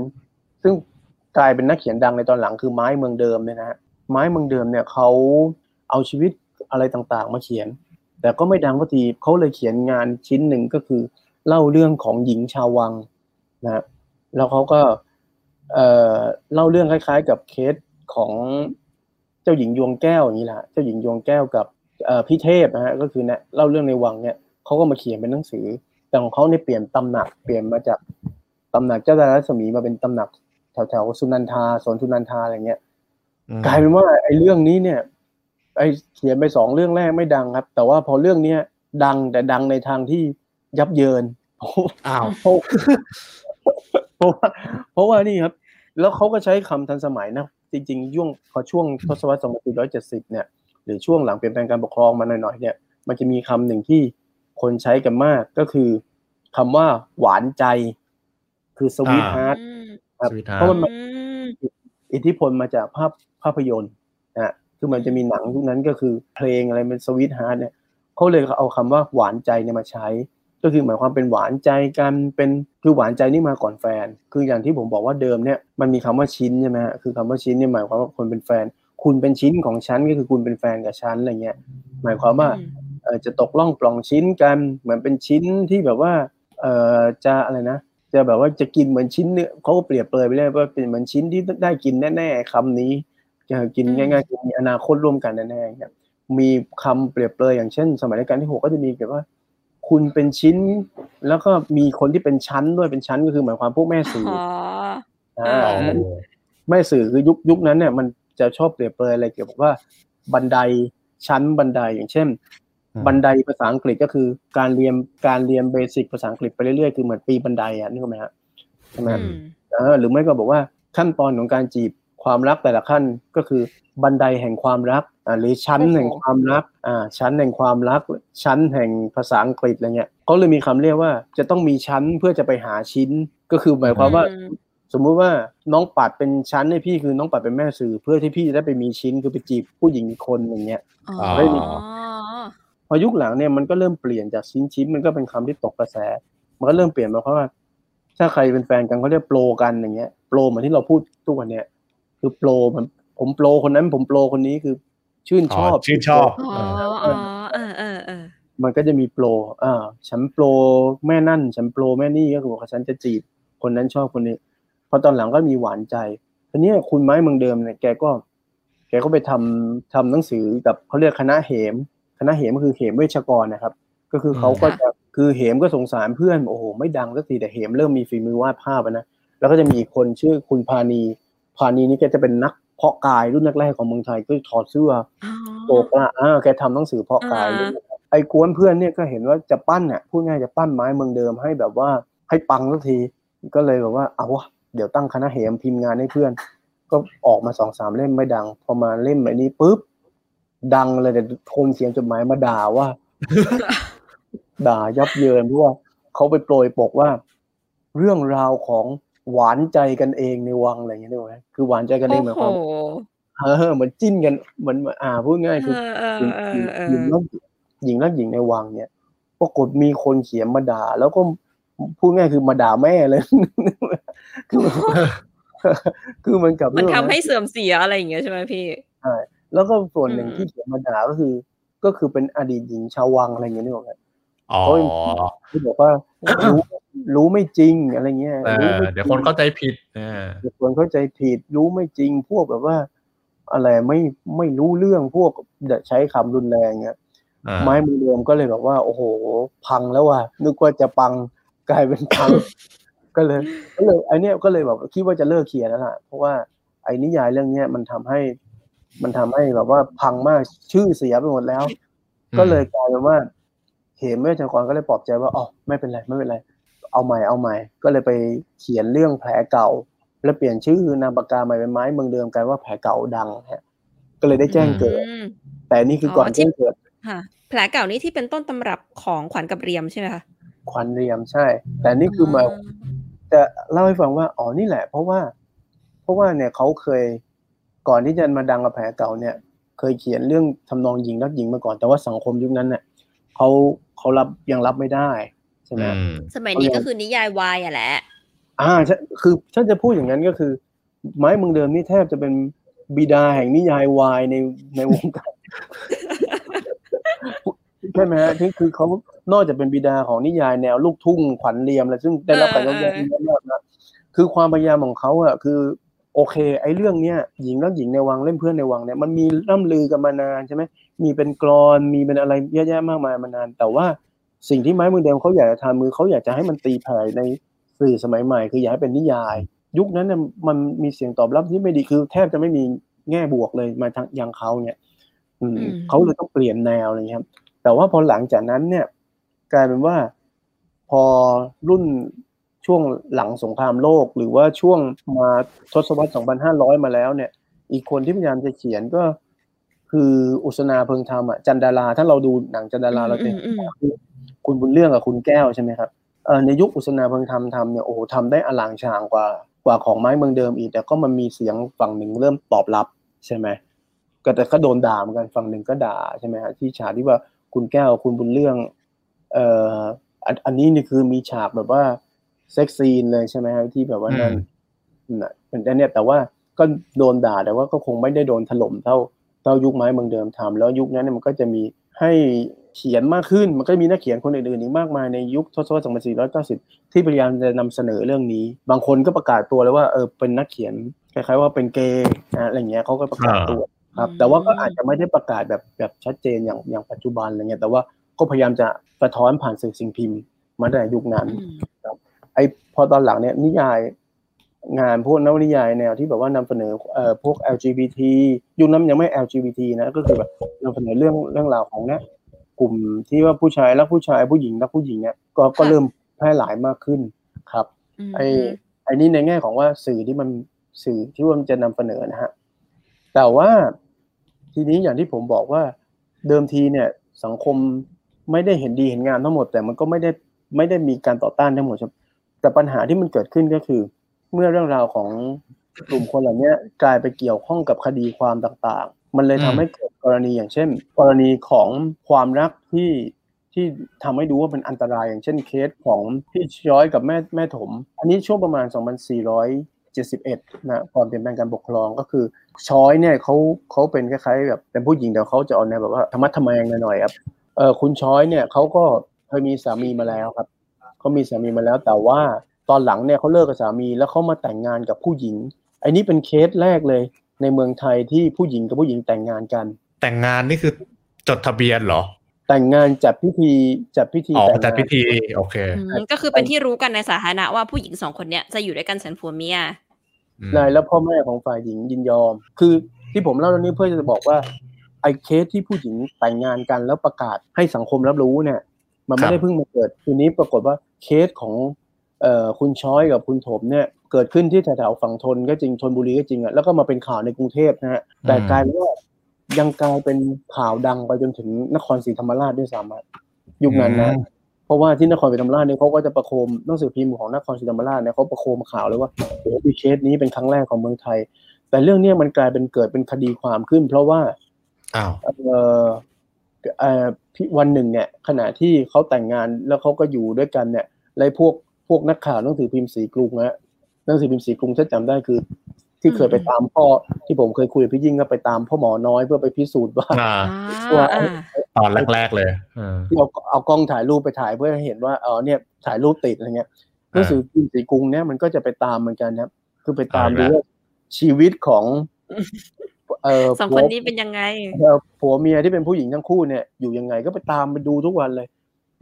ซึ่ง กลายเป็นนักเขียนดังในตอนหลังคือไม้เมืองเดิมเนี่ยนะฮะไม้เมืองเดิมเนี่ยเขาเอาชีวิตอะไรต่างๆ มาเขียน แต่ก็ไม่ดังสักทีเขาเลยเขียนงานชิ้นหนึ่งก็คือ เล่าเรื่องของหญิงชาววังนะฮะแล้วเขาก็เอ่อเล่าเรื่องคล้าย ๆ กับเคสของเจ้าหญิงยวงแก้วอย่างนี้แหละเจ้าหญิงยวงแก้วกับเอ่อพี่เทพนะฮะก็คือเนี่ยเล่าเรื่องในวังเนี่ยเขาก็มาเขียนเป็นหนังสือ แต่ของเขาเนี่ยเปลี่ยนตำหนักเปลี่ยนมาจากตำหนักเจ้าดารัศมีมาเป็นตำหนัก แถวๆสุนันทาสวนสุนันทาอะไรเงี้ยกลายเป็นว่าไอ้เรื่องนี้เนี่ย ไอ้เขียนไปสองเรื่องแรกไม่ดังครับ แต่ว่าพอเรื่องเนี้ยดังแต่ดังในทางที่ยับเยินอ้าวเพราะเพราะว่าเพราะว่านี่ครับ แล้วเขาก็ใช้คำทันสมัยนะ จริงๆย่วงพอช่วงทศวรรษ2470เนี่ยหรือช่วงหลังเปลี่ยนแปลงการปกครองมาหน่อยๆเนี่ย มันจะมีคำหนึ่งที่คนใช้กันมากก็คือคำว่าหวานใจ คือ sweet อ่า heart เพราะมันอืมอิทธิพลมาจากภาพภาพยนตร์นะฮะคือมันจะมีหนังยุคนั้นก็คือเพลงอะไรเป็น sweetheart เนี่ยเขาเลยเอาคำว่าหวานใจเนี่ยมาใช้ ก็คือหมายความเป็นหวานใจกันเป็นคือหวานใจนี่มาก่อนแฟน คืออย่างที่ผมบอกว่าเดิมเนี่ยมันมีคำว่าชิ้นใช่ไหมฮะคือคำว่าชิ้นเนี่ยหมายความว่าคนเป็นแฟน คุณเป็นชิ้นของฉันก็คือคุณเป็นแฟนกับฉันอะไรเงี้ยหมายความว่าเอ่อจะตกล่องปล่องชิ้นกันเหมือนเป็นชิ้นที่แบบว่าเอ่อจะอะไรนะ จะแบบว่าจะกินเหมือนชิ้นเนื้อเขาก็เปรียบเปรยไปเลยว่าเป็นเหมือนชิ้นที่ได้กินแน่ ๆคำนี้กินง่ายๆคือมีอนาคตร่วมกันแน่ๆครับมีคำเปรียบเปรยอย่างเช่น สมัยรัชกาลที่หกก็จะมีเกี่ยวว่า คุณเป็นชิ้น แล้วก็มีคนที่เป็นชั้นด้วยเป็นชั้นก็คือหมายความพวกแม่สื่ออ๋ออ่าเออนั้นแม่สื่อคือยุคยุคนั้นเนี่ยมันจะชอบเปรียบเปรยอะไรเกี่ยวกับว่าบันไดชั้นบันไดอย่างเช่นอืม บันไดภาษาอังกฤษก็คือการเรียนการเรียนเบสิกภาษาอังกฤษไปเรื่อยๆคือเหมือนปีบันไดอะนึกออกไหมฮะใช่ไหมอืมเออหรือไม่ก็บอกว่าขั้นตอนของการจีบความรักแต่ละขั้นก็คือบันไดแห่งความรักอ่าหรือชั้นโอ้โหแห่งความรักอ่าชั้นแห่งความรัก ชั้นแห่งภาษาอังกฤษอะไรเงี้ยเขาเลยมีคำเรียกว่าจะต้องมีชั้นเพื่อจะไปหาชิ้น ก็คือหมายความว่าอืมสมมุติว่าน้องปัดเป็นชั้นให้พี่คือน้องปัดเป็นแม่สื่อเพื่อที่พี่จะได้ไปมีชิ้นคือไปจีบผู้หญิงอีกคนอย่างเงี้ยอ๋ออ๋อไม่มี พอยุคหลังเนี่ยมันก็เริ่มเปลี่ยนจากชิ้นชิ้นมันก็เป็นคำที่ตกกระแส มันก็เริ่มเปลี่ยนมาเพราะว่า ถ้าใครเป็นแฟนกันเขาเรียกโปรกันอย่างเงี้ยโปรเหมือนที่เราพูดทุกวันเนี่ยคือโปรมันผมโปรคนนั้นผมโปรคนนี้คือชื่นชอบชื่นชอบอ๋อเอออ๋อเออเออเออมันก็จะมีโปรอ่าฉันโปรแม่นั่น ฉันโปรแม่นี่ก็คือว่าฉันจะจีบคนนั้นชอบคนนี้พอตอนหลังก็มีหวานใจทีนี้คุณไม้เมืองเดิมเนี่ยแกก็ แกก็ไปทำทำหนังสือกับเขาเรียกคณะเหมค ณะเหมก็คือเหมเวชกรนะครับ ก็คือเขาก็จะคือเหมก็สงสารเพื่อนโอ้โหไม่ดังสักทีแต่เหมเริ่มมีฝีมือวาดภาพอะนะแล้วก็จะมีคนชื่อคุณพานีพานีนี่แกจะเป็นนักเพาะกายรุ่นแรกๆของเมืองไทยก็ถอดเสื้ออ๋อโตกละอ่าแกทำหนังสือเพาะกายอ่าไอ้กวนเพื่อนเนี่ยก็เห็นว่าจะปั้นอะพูดง่ายจะปั้นไม้เมืองเดิมให้แบบว่าให้ปังสักทีก็เลยแบบว่าเอาวะเดี๋ยวตั้งคณะเหมพิมพ์งานให้เพื่อน ก็ออกมาสองสามเล่มไม่ดัง พอมาเล่มไอ้นี้ปุ๊บ ดังเลยแต่คนเขียนจดหมายมาด่าว่า ด่ายับเยินเพราะว่าเขาไปโปรยปกว่า เรื่องราวของหวานใจกันเองในวังอะไรอย่างเงี้ยด้วยคือหวานใจกันเองหมายคโอ้วามโหเออเหมือนจิ้นกันเหมือนอ่าพูดง่ายคือเออเออเออหญิงเอหญิงอรักหญิงรักหญิงในวังเนี่ยปรากฏมีคนเขียนมาด่า แล้วก็พูดง่ายคือมาด่าแม่เลย คือคือมันกับมันเรื่องทำให้นะเสื่อมเสียอะไรอย่างเงี้ยใช่ไหมพี่ แล้วก็ส่วนหนึ่งอืมที่เขียนมาด่าก็คือ ก็คือเป็นอดีตหญิงชาววังอะไรอย่างเงี้ยนี่หรอกอ๋อที่บอกว่ารู้รู้ไม่จริงอะไรเงี้ยเอรู้อไม่จริงเดี๋ยวคนเข้าใจผิดเออเดี๋ยวคนเข้าใจผิด รู้ไม่จริงพวกแบบว่า อะไรไม่ไม่รู้เรื่องพวกใช้คำรุนแรงเงี้ยอ่าไม้มือเดิมก็เลยแบบว่า โอ้โห พังแล้วว่ะนึกว่าจะปังกลายเป็นพังก็เลยก็เลยไอเนี้ยก็เลยแบบคิดว่าจะเลิกเขียนแล้วล่ะเพราะว่าไอ้นิยายเรื่องเนี้ยมันทำให้ มันทำให้แบบว่าพังมากชื่อเสียไปหมดแล้ว ก็เลยกลายเป็นว่าเหมเมธกรก็เลยปลอบใจว่าอ๋อไม่เป็นไรไม่เป็นไร เอาใหม่เอาใหม่ ก็เลยไปเขียนเรื่องแผลเก่า แล้วเปลี่ยนชื่อนามปากกาใหม่เป็นไม้เมืองเดิมกลายว่าแผลเก่าดังฮะก็เลยได้แจ้งเกิดอืมแต่นี่คือก่อนอ๋อที่แจ้งเกิดค่ะแผลเก่านี้ที่เป็นต้นตำรับของขวัญกับเรียมใช่ไหมคะควันเรียมใช่ แต่นี่คือหมายจะเล่าให้ฟังว่าอ๋อนี่แหละ เพราะว่า เพราะว่าเนี่ยเขาเคย ก่อนที่จะมาดังกับแผลเก่าเนี่ย เคยเขียนเรื่องทำนองหญิงรักหญิงมาก่อน แต่ว่าสังคมยุคนั้นเนี่ยเขาเขารับยังรับไม่ได้ใช่ไหมอืมสมัยนี้ก็คือนิยายวายอะแหละ อ่าใช่คือถ้าจะพูดอย่างนั้นก็คือ ไม้เมืองเดิมนี่แทบจะเป็นบิดาแห่งนิยายวายในในวงการใช่ไหมฮะคือคือเขานอกจากเป็นบิดาของนิยายแนวลูกทุ่งขวัญเรียมอะไรซึ่งได้รับการยกย่องเยอะมากนะคือความพยายามของเขาอะคือ โอเค ไอ้เรื่องเนี้ยหญิงรักหญิงในวังเล่นเพื่อนในวังเนี่ยมันมีร่ำลือกันมานานใช่ไหมมีเป็นกรอนมีเป็นอะไรเยอะแยะมากมายมานาน แต่ว่าสิ่งที่ไม้เมืองเดิมเขาอยากจะทำมือเขาอยากจะให้มันตีแผ่ในสื่อสมัยใหม่ คืออยากให้เป็นนิยาย ยุคนั้นเนี่ยมันมีเสียงตอบรับที่ไม่ดีคือแทบจะไม่มีแง่บวกเลยมาทางยังเขาเนี่ย อืมอืมเขาเลยต้องเปลี่ยนแนวอะไรอย่างเงี้ยครับ แต่ว่าพอหลังจากนั้นเนี่ย กลายเป็นว่า พอรุ่น ช่วงหลังสงครามโลก หรือว่าช่วงมาทศวรรษ 2500 มาแล้วเนี่ย อีกคนที่พยายามจะเขียนก็คืออุศนาเพิงธรรมอะจันดารา ถ้าเราดูหนังจันดาราเราจะอืมอืมอืมคุณบุญเรื่องกับคุณแก้วใช่ไหมครับเอ่อในยุคอุศนาเพิงธรรมทำเนี่ยโอ้โหทำได้อลังฉางกว่ากว่าของไม้เมืองเดิมอีก แต่ก็มันมีเสียงฝั่งหนึ่งเริ่มตอบรับใช่ไหมก็แต่ก็โดนด่าเหมือนกันฝั่งหนึ่งก็ด่าใช่ไหมฮะที่ฉากที่ว่าคุณแก้วคุณบุญเรื่อง เอ่ออันอันนี้นี่คือมีฉากแบบว่า เซ็กซีนเลยใช่ไหมฮะที่แบบว่านั่นอืมน่ะเป็นอันเนี้ยแต่ว่าก็โดนด่าแต่ว่าก็คงไม่ได้โดนถล่มเท่าเท่ายุคไม้เมืองเดิมทำแล้วยุคนั้นเนี่ยมันก็จะมีให้เขียนมากขึ้นมันก็มีนักเขียนคนอื่นๆอีกมากมายในยุคทศวรรษ 2490 ที่พยายามจะนำเสนอเรื่องนี้ บางคนก็ประกาศตัวเลยว่าเออเป็นนักเขียนคล้ายๆว่าเป็นเกย์นะอะไรเงี้ยเขาก็ประกาศตัวครับ แต่ว่าก็อาจจะไม่ได้ประกาศแบบแบบชัดเจนอย่างอย่างปัจจุบันอะไรเงี้ยแต่ว่าก็พยายามจะสะท้อนผ่านสื่อสิ่งพิมพ์มาตั้งแต่ยุคนั้นอืม ไอ้พอตอนหลังเนี่ยนิยายงานพวกนวนิยายแนวที่แบบว่านำเสนอเอ่อพวก LGBT ยุคนั้นยังไม่ LGBT นะก็คือแบบนำเสนอเรื่องเรื่องราวของเนี่ยกลุ่มที่ว่าผู้ชายรักผู้ชายผู้หญิงรักผู้หญิงเนี่ยก็ก็ค่ะเริ่มแพร่หลายมากขึ้นครับอืมไอ้ไอ้นี่ในแง่ของว่าสื่อที่มันสื่อที่ว่ามันจะนำเสนอนะฮะแต่ว่าทีนี้อย่างที่ผมบอกว่าเดิมทีเนี่ยสังคมไม่ได้เห็นดีเห็นงามทั้งหมด แต่มันก็ไม่ได้ไม่ได้มีการต่อต้านทั้งหมดครับ แต่ปัญหาที่มันเกิดขึ้นก็คือ เมื่อเรื่องราวของกลุ่มคนเหล่านี้กลายไปเกี่ยวข้องกับคดีความต่างๆ มันเลยทำให้เกิดกรณีอย่างเช่น กรณีของความรักที่ที่ทำให้ดูว่าเป็นอันตรายอย่างเช่นเคสของพี่ช้อยกับแม่แม่ถม อันนี้ช่วงประมาณ 2471 นะความเปลี่ยนแปลงการปกครองก็คือช้อยเนี่ยเขาเขาเป็นคล้ายๆแบบเป็นผู้หญิงแต่เขาจะเอาแนวแบบว่าธรรมะทะแมงหน่อยๆครับเออคุณช้อยเนี่ยเขาก็เคยมีสามีมาแล้วครับ เขามีสามีมาแล้ว แต่ว่าตอนหลังเนี่ยเขาเลิกกับสามี แล้วเขามาแต่งงานกับผู้หญิง อันนี้เป็นเคสแรกเลย ในเมืองไทยที่ผู้หญิงกับผู้หญิงแต่งงานกัน แต่งงานนี่คือจดทะเบียนเหรอ แต่งงานจัดพิธีจัดพิธีอ๋อแต่งจัดงานพิธีโอเคอืมก็คือเป็นที่รู้กันในสาธารณะว่าผู้หญิงสองคนเนี้ยจะอยู่ด้วยกันฉันผัวเมียอืมนายแล้วพ่อแม่ของฝ่ายหญิงยินยอม คือที่ผมเล่าเรื่องนี้เพื่อจะบอกว่าไอ้เคสที่ผู้หญิงแต่งงานกันแล้วประกาศให้สังคมรับรู้เนี่ย มันไม่ได้เพิ่งมาเกิด ทีนี้ปรากฏว่า เคสของเอ่อคุณช้อยกับคุณถมเนี่ยเกิดขึ้นที่แถวๆฝั่งทนก็จริงชนบุรีก็จริงอะแล้วก็มาเป็นข่าวในกรุงเทพนะฮะแต่กลายเป็นว่ายังกลายเป็นข่าวดังไปจนถึงนครศรีธรรมราชด้วยซ้ำอะยุคนั้นนะอืมเพราะว่าที่นครศรีธรรมราชเนี่ยเขาก็จะประโคมหนังสือพิมพ์ของนครศรีธรรมราชเนี่ยเขาประโคมข่าวเลยว่าโอ้โหมีเคสนี้เป็นครั้งแรกของเมืองไทย แต่เรื่องเนี้ยมันกลายเป็นเกิดเป็นคดีความขึ้น เพราะว่าอ้าวเอ่อเอ่อพี่วันหนึ่งเนี่ยขณะที่เขาแต่งงานแล้วเขาก็อยู่ด้วยกันเนี่ย แล้วพวกพวกนักข่าวหนังสือพิมพ์สีกรุงนะหนังสือพิมพ์สีกรุงถ้าจำได้คือ ที่เคยไปตามพ่อที่ผมเคยคุยกับพี่ยิ่งก็ไปตามพ่อหมอน้อยเพื่อไปพิสูจน์ว่าอ่าว่าอ่าตอนแรกๆเลยเออที่เอาเอากล้องถ่ายรูปไปถ่ายเพื่อให้เห็นว่าเออเนี่ยถ่ายรูปติดอะไรเงี้ยหนังสือพิมพ์สีกรุงเนี่ยมันก็จะไปตามเหมือนกันนะครับคือไปตามเอาดูละว่าชีวิตของเออสองคนนี้เป็นยังไงเอ่อผัวเมียที่เป็นผู้หญิงทั้งคู่เนี่ยอยู่ยังไงก็ไปตามไปดูทุกวันเลย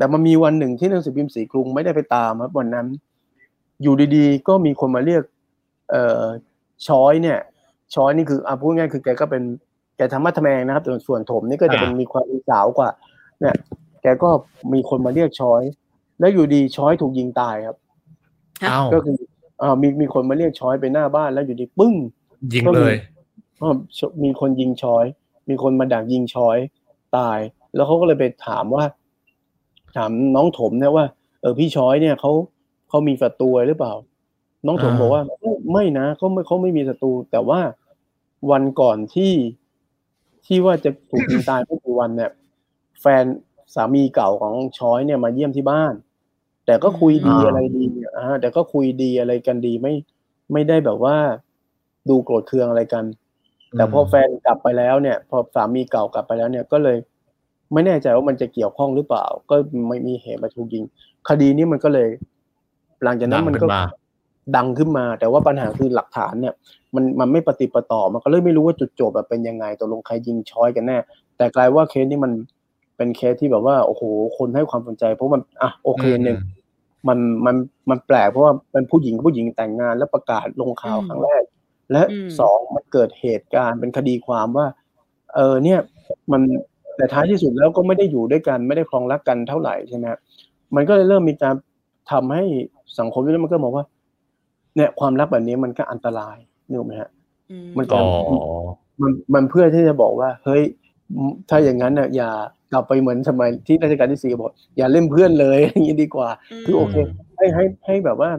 แต่มันมีวันหนึ่งที่หนังสือพิมพ์สีกรุงไม่ได้ไปตามครับวันนั้น อยู่ดีๆ ก็มีคนมาเรียก เอ่อช้อยเนี่ย ช้อยนี่คืออะพูดง่ายๆคือแกก็เป็นแกทำมัธแมงนะครับแต่ส่วนถมนี่ก็จะเป็นอ่ามีมีความสาวกว่า เนี่ย แกก็มีคนมาเรียกช้อย แล้วอยู่ดีช้อยถูกยิงตายครับอ้าวก็คืออ่ามีมีคนมาเรียกช้อยไปหน้าบ้านแล้วอยู่ดีปึ้ง ยิงเลยอ๋อชมีคนยิงช้อย มีคนมาดักยิงช้อยตาย แล้วเขาก็เลยไปถามว่า ถามน้องถมเนี่ยว่าเออพี่ช้อยเนี่ยเขาเขามีศัตรูอะไรหรือเปล่า น้องถมอ่าบอกว่าไม่ไม่นะเขาไม่เขาไม่มีศัตรูแต่ว่าวันก่อนที่ที่ว่าจะถูกยิงตายไม่กี่วันเนี่ย แฟนสามีเก่าของช้อยเนี่ยมาเยี่ยมที่บ้าน แต่ก็คุยดีอ่าอะไรดีอ่าแต่ก็คุยดีอะไรกันดีไม่ไม่ได้แบบว่า ดูโกรธเคืองอะไรกัน แต่พอแฟนกลับไปแล้วเนี่ย พอสามีเก่ากลับไปแล้วเนี่ยก็เลย ไม่แน่ใจว่ามันจะเกี่ยวข้องหรือเปล่า ก็ไม่มีเหตุมาถูกยิง คดีนี้มันก็เลย หลังจากนั้นมันก็ดังขึ้นมาดังขึ้นมา แต่ว่าปัญหาคือหลักฐานเนี่ย มันมันไม่ปฏิปต่อมันก็เลยไม่รู้ว่าจุดจบแบบเป็นยังไงตกลงใครยิงช้อยกันแน่ แต่กลายว่าเคสนี้มันเป็นเคสที่แบบว่า โอ้โห คนให้ความสนใจ เพราะมันอะโอเคหนึ่งมันมันมันแปลกเพราะว่าเป็นผู้หญิงกับผู้หญิงแต่งงาน แล้วประกาศลงข่าวอืมครั้งแรก และอืมสองมันเกิดเหตุการณ์เป็นคดีความว่า เออเนี่ย มัน แต่ท้ายที่สุดแล้วก็ไม่ได้อยู่ด้วยกันไม่ได้ครองรักกันเท่าไหร่ใช่ไหมครับมันก็เลยเริ่มมีการทำให้สังคมนี้มันก็มองว่า เนี่ยความรักแบบนี้มันก็อันตรายนึกออกไหมฮะอืมมันก็อ๋อมันมันเพื่อที่จะบอกว่า เฮ้ยถ้าอย่างนั้นน่ะอย่ากลับไปเหมือนสมัยที่รัชกาลที่สี่บอกอย่าเล่นเพื่อนเลยอย่างนี้ดีกว่า คือโอเค ให้ให้ให้แบบว่า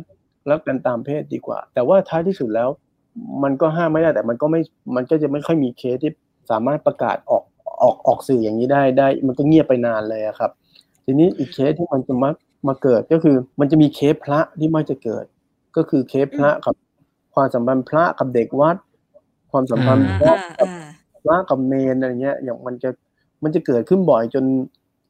รักกันตามเพศดีกว่า แต่ว่าท้ายที่สุดแล้ว มันก็ห้ามไม่ได้แต่มันก็ไม่มันก็จะไม่ค่อยมีเคสที่สามารถประกาศออก ออกออกสื่ออย่างนี้ได้ได้ มันก็เงียบไปนานเลยอะครับ ทีนี้อีกเคสที่มันจะมักมาเกิดก็คือ มันจะมีเคสพระที่มักจะเกิด ก็คือเคสพระกับ ความสัมพันธ์พระกับเด็กวัด ความสัมพันธ์พระอ่ากับอ่าพระกับเนนอะไรเงี้ย อย่างมันจะมันจะเกิดขึ้นบ่อยจน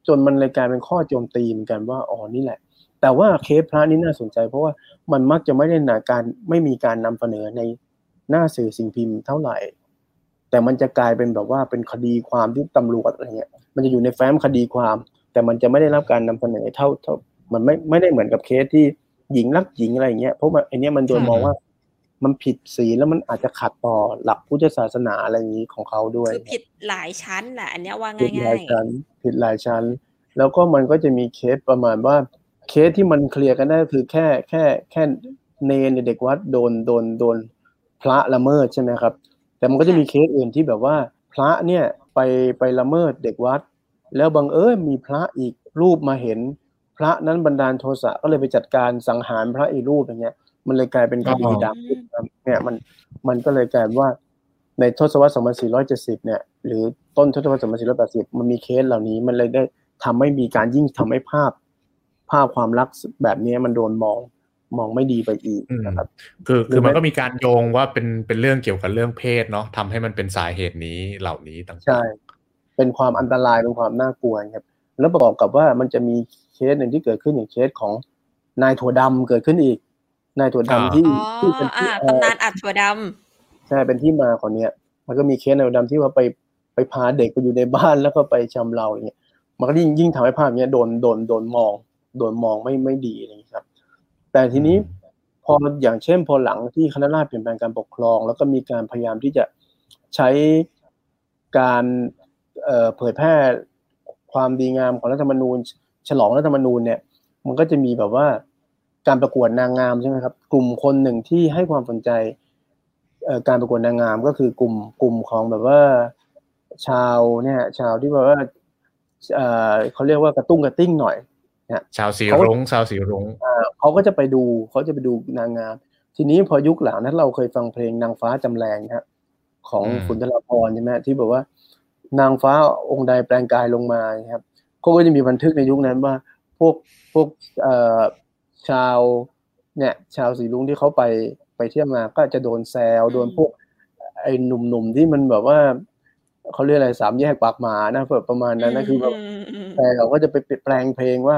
จนมันเลยกลายเป็นข้อโจมตีเหมือนกันว่าอ๋อนี่แหละ แต่ว่าเคสพระนี่น่าสนใจ เพราะว่ามันมักจะไม่ได้หนาการไม่มีการนำเสนอในหน้าสื่อสิ่งพิมพ์เท่าไหร่ แต่มันจะกลายเป็นแบบว่าเป็นคดีความที่ตำรวจอะไรเงี้ย มันจะอยู่ในแฟ้มคดีความ แต่มันจะไม่ได้รับการนำเสนอเท่าเท่ามันไม่ไม่ได้เหมือนกับเคสที่หญิงรักหญิงอะไรเงี้ยเพราะว่าไอเนี้ยมันโดนมองว่า มันผิดศีลแล้วมันอาจจะขัดต่อหลักพุทธศาสนาอะไรอย่างนี้ของเขาด้วยคือผิดหลายชั้นแหละอันเนี้ยว่าผิดหง่าลายยชั้น ผิดหลายชั้น แล้วก็มันก็จะมีเคสประมาณว่าเคสที่มันเคลียร์กันได้ก็คือแค่แค่แค่เนนเนี่ยเด็กวัดโดนโดนโดนพระละเมิดใช่ไหมครับ แต่มันก็จะมีเคสอื่นที่แบบว่า พระเนี่ยไปไปละเมิดเด็กวัด แล้วบังเอิญมีพระอีกรูปมาเห็น พระนั้นบันดาลโทสะก็เลยไปจัดการสังหารพระอีกรูปอย่างเงี้ย มันเลยกลายเป็นคดีอ๋อดังขึ้นครับเนี่ยมันมันก็เลยกลายเป็นว่าในทศวรรษ 2470 เนี่ย หรือต้นทศวรรษ 2480 มันมีเคสเหล่านี้ มันเลยได้ทำให้มีการยิ่งทำให้ภาพ ภาพความรักแบบนี้มันโดนมอง มองไม่ดีไปอีกอืมนะครับ คือหรือคือมันไม่ก็มีการโยงว่าเป็นเป็นเรื่องเกี่ยวกับเรื่องเพศเนาะทำให้มันเป็นสาเหตุนี้เหล่านี้ต่างๆใช่เป็นความอันตรายเป็นความน่ากลัวครับแล้วประกอบกับว่ามันจะมีเคสหนึ่งที่เกิดขึ้นอย่างเคสของนายถั่วดำเกิดขึ้นอีก นายถั่วดำที่อ๋อที่เป็นอ่าที่ตำนานอัดถั่วดใช่เป็นที่มาของเนี้ยมันก็มีเคสนายถั่วดำที่ว่าไปไปพาเด็กไปอยู่ในบ้านแล้วก็ไปชำเราอย่างเงี้ยมันก็ยิ่งยิ่งทำให้ภาพเนี้ยโดนโดนโดนมอง โดนมองไม่ไม่ดีอะไรอย่างเงี้ยครับ แต่ทีนี้พออย่างเช่นพอหลังที่คณะราษฎรเปลี่ยนแปลงการปกครอง แล้วก็มีการพยายามที่จะใช้การเอ่อเผยแพร่ความดีงามของรัฐธรรมนูญ ฉลองรัฐธรรมนูญเนี่ย มันก็จะมีแบบว่าการประกวดนางงามใช่ไหมครับ กลุ่มคนหนึ่งที่ให้ความสนใจเอ่อการประกวดนางงามก็คือกลุ่มกลุ่มของแบบว่าชาวเนี่ยชาวที่แบบว่าเอ่อเขาเรียกว่ากระตุ้งกระติ้งหน่อย ชาวสีเขารุ้งชาวสีรุ้งเขาก็จะไปดูเขาจะไปดูนางงาม ทีนี้พอยุคหลังนั้นเราเคยฟังเพลงนางฟ้าจำแรงนะฮะของขุนธราพรใช่ไหมที่แบบว่า นางฟ้าองค์ใดแปลงกายลงมาครับเขาก็จะมีบันทึกในยุคนั้นว่า พวกพวกเอ่อชาวเนี่ยชาวสีลุงที่เขาไปไปเที่ยวมาก็จะโดนแซวโดนพวกไอ้หนุ่มๆที่มันแบบว่า เขาเรียกอะไรสามแยกปากหมานะแบบประมาณำนั้นนะคือแบบมแต่เราก็จะไปแปลงเพลงว่า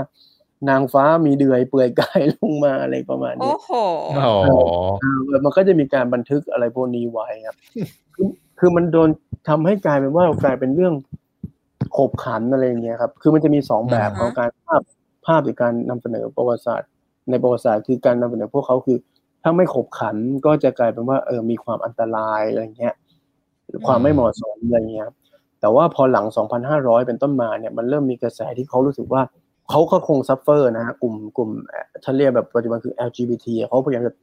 นางฟ้ามีเดือยเปื่อยกายลงมาอะไรประมาณโอ้นี้โหอ๋อเออมันก็จะมีการบันทึกอะไรพวกนี้ไว้ครับคือคือมันโดนทำให้กลายเป็นว่ากลายเป็นเรื่องขบขันอะไรอย่างเงี้ยครับ คือมันจะมีสองแบบอ่าฮะของการภาพภาพหรือการนำเสนอประวัติศาสตร์ ในประวัติศาสตร์คือการนำเสนอพวกเขาคือ ถ้าไม่ขบขันก็จะกลายเป็นว่าเออมีความอันตรายอะไรเงี้ยห รือความไม่เหมาะสมอะไรเงี้ยครับแต่ว่าพอหลัง 2,500 เป็นต้นมาเนี่ยมันเริ่มมีกระแสที่เขารู้สึกว่าเขาก็คง suffer นะฮะกลุ่มกลุ่มเอ่อถ้าเรียกแบบปัจจุบันคือ LGBT อะเขาพยายามจะ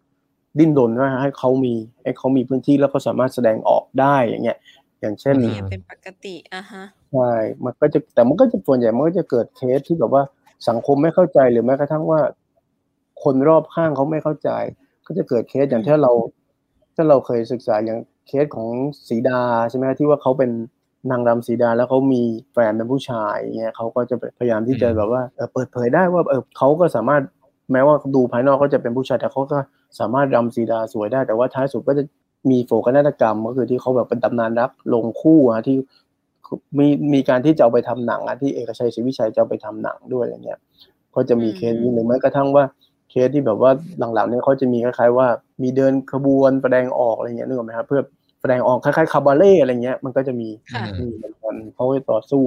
ดิ้นรนว่าให้เขามีให้เขามีพื้นที่แล้วเขาสามารถแสดงออกได้อย่างเงี้ย อย่างเช่นอืมเนี่ยเป็นปกติอะฮะใช่มันก็จะแต่มันก็จะส่วนใหญ่มันก็จะเกิดเคสที่แบบว่าสังคมไม่เข้าใจหรือแม้กระทั่งว่า คนรอบข้างเขาไม่เข้าใจ ก็จะเกิดเคสอย่างที่เรา ถ้าเราเคยศึกษาอย่าง เคสของสีดาใช่ไหมที่ว่าเขาเป็นนางรำสีดาแล้วเขามีแฟนเป็นผู้ชายเงี้ยเขาก็จะพยายามที่จะอืมแบบว่าเออเปิดเผยได้ว่าเออเขาก็สามารถแม้ว่าดูภายนอกเขาจะเป็นผู้ชายแต่เขาก็สามารถรำสีดาสวยได้ แต่ว่าท้ายสุดก็จะมีโศกนาฏกรรม ก็คือที่เขาแบบเป็นตำนานรักลงคู่อะที่มีมีการที่จะเอาไปทำหนังอะที่เอกชัยศรีวิชัยจะเอาไปทำหนังด้วยอย่างเงี้ยก็จะมีอืมเคสนี้หรือแม้กระทั่งว่าเคสที่แบบว่าหลังๆเนี่ยเขาจะมีคล้ายๆว่า มีเดินขบวนแสดงออกอะไรเงี้ยนึกออกไหมครับเพื่อแสดงออกคล้ายๆคาบาเล่อะไรเงี้ยมันก็จะมีค่ะมีเหมือนกันเขาจะต่อสู้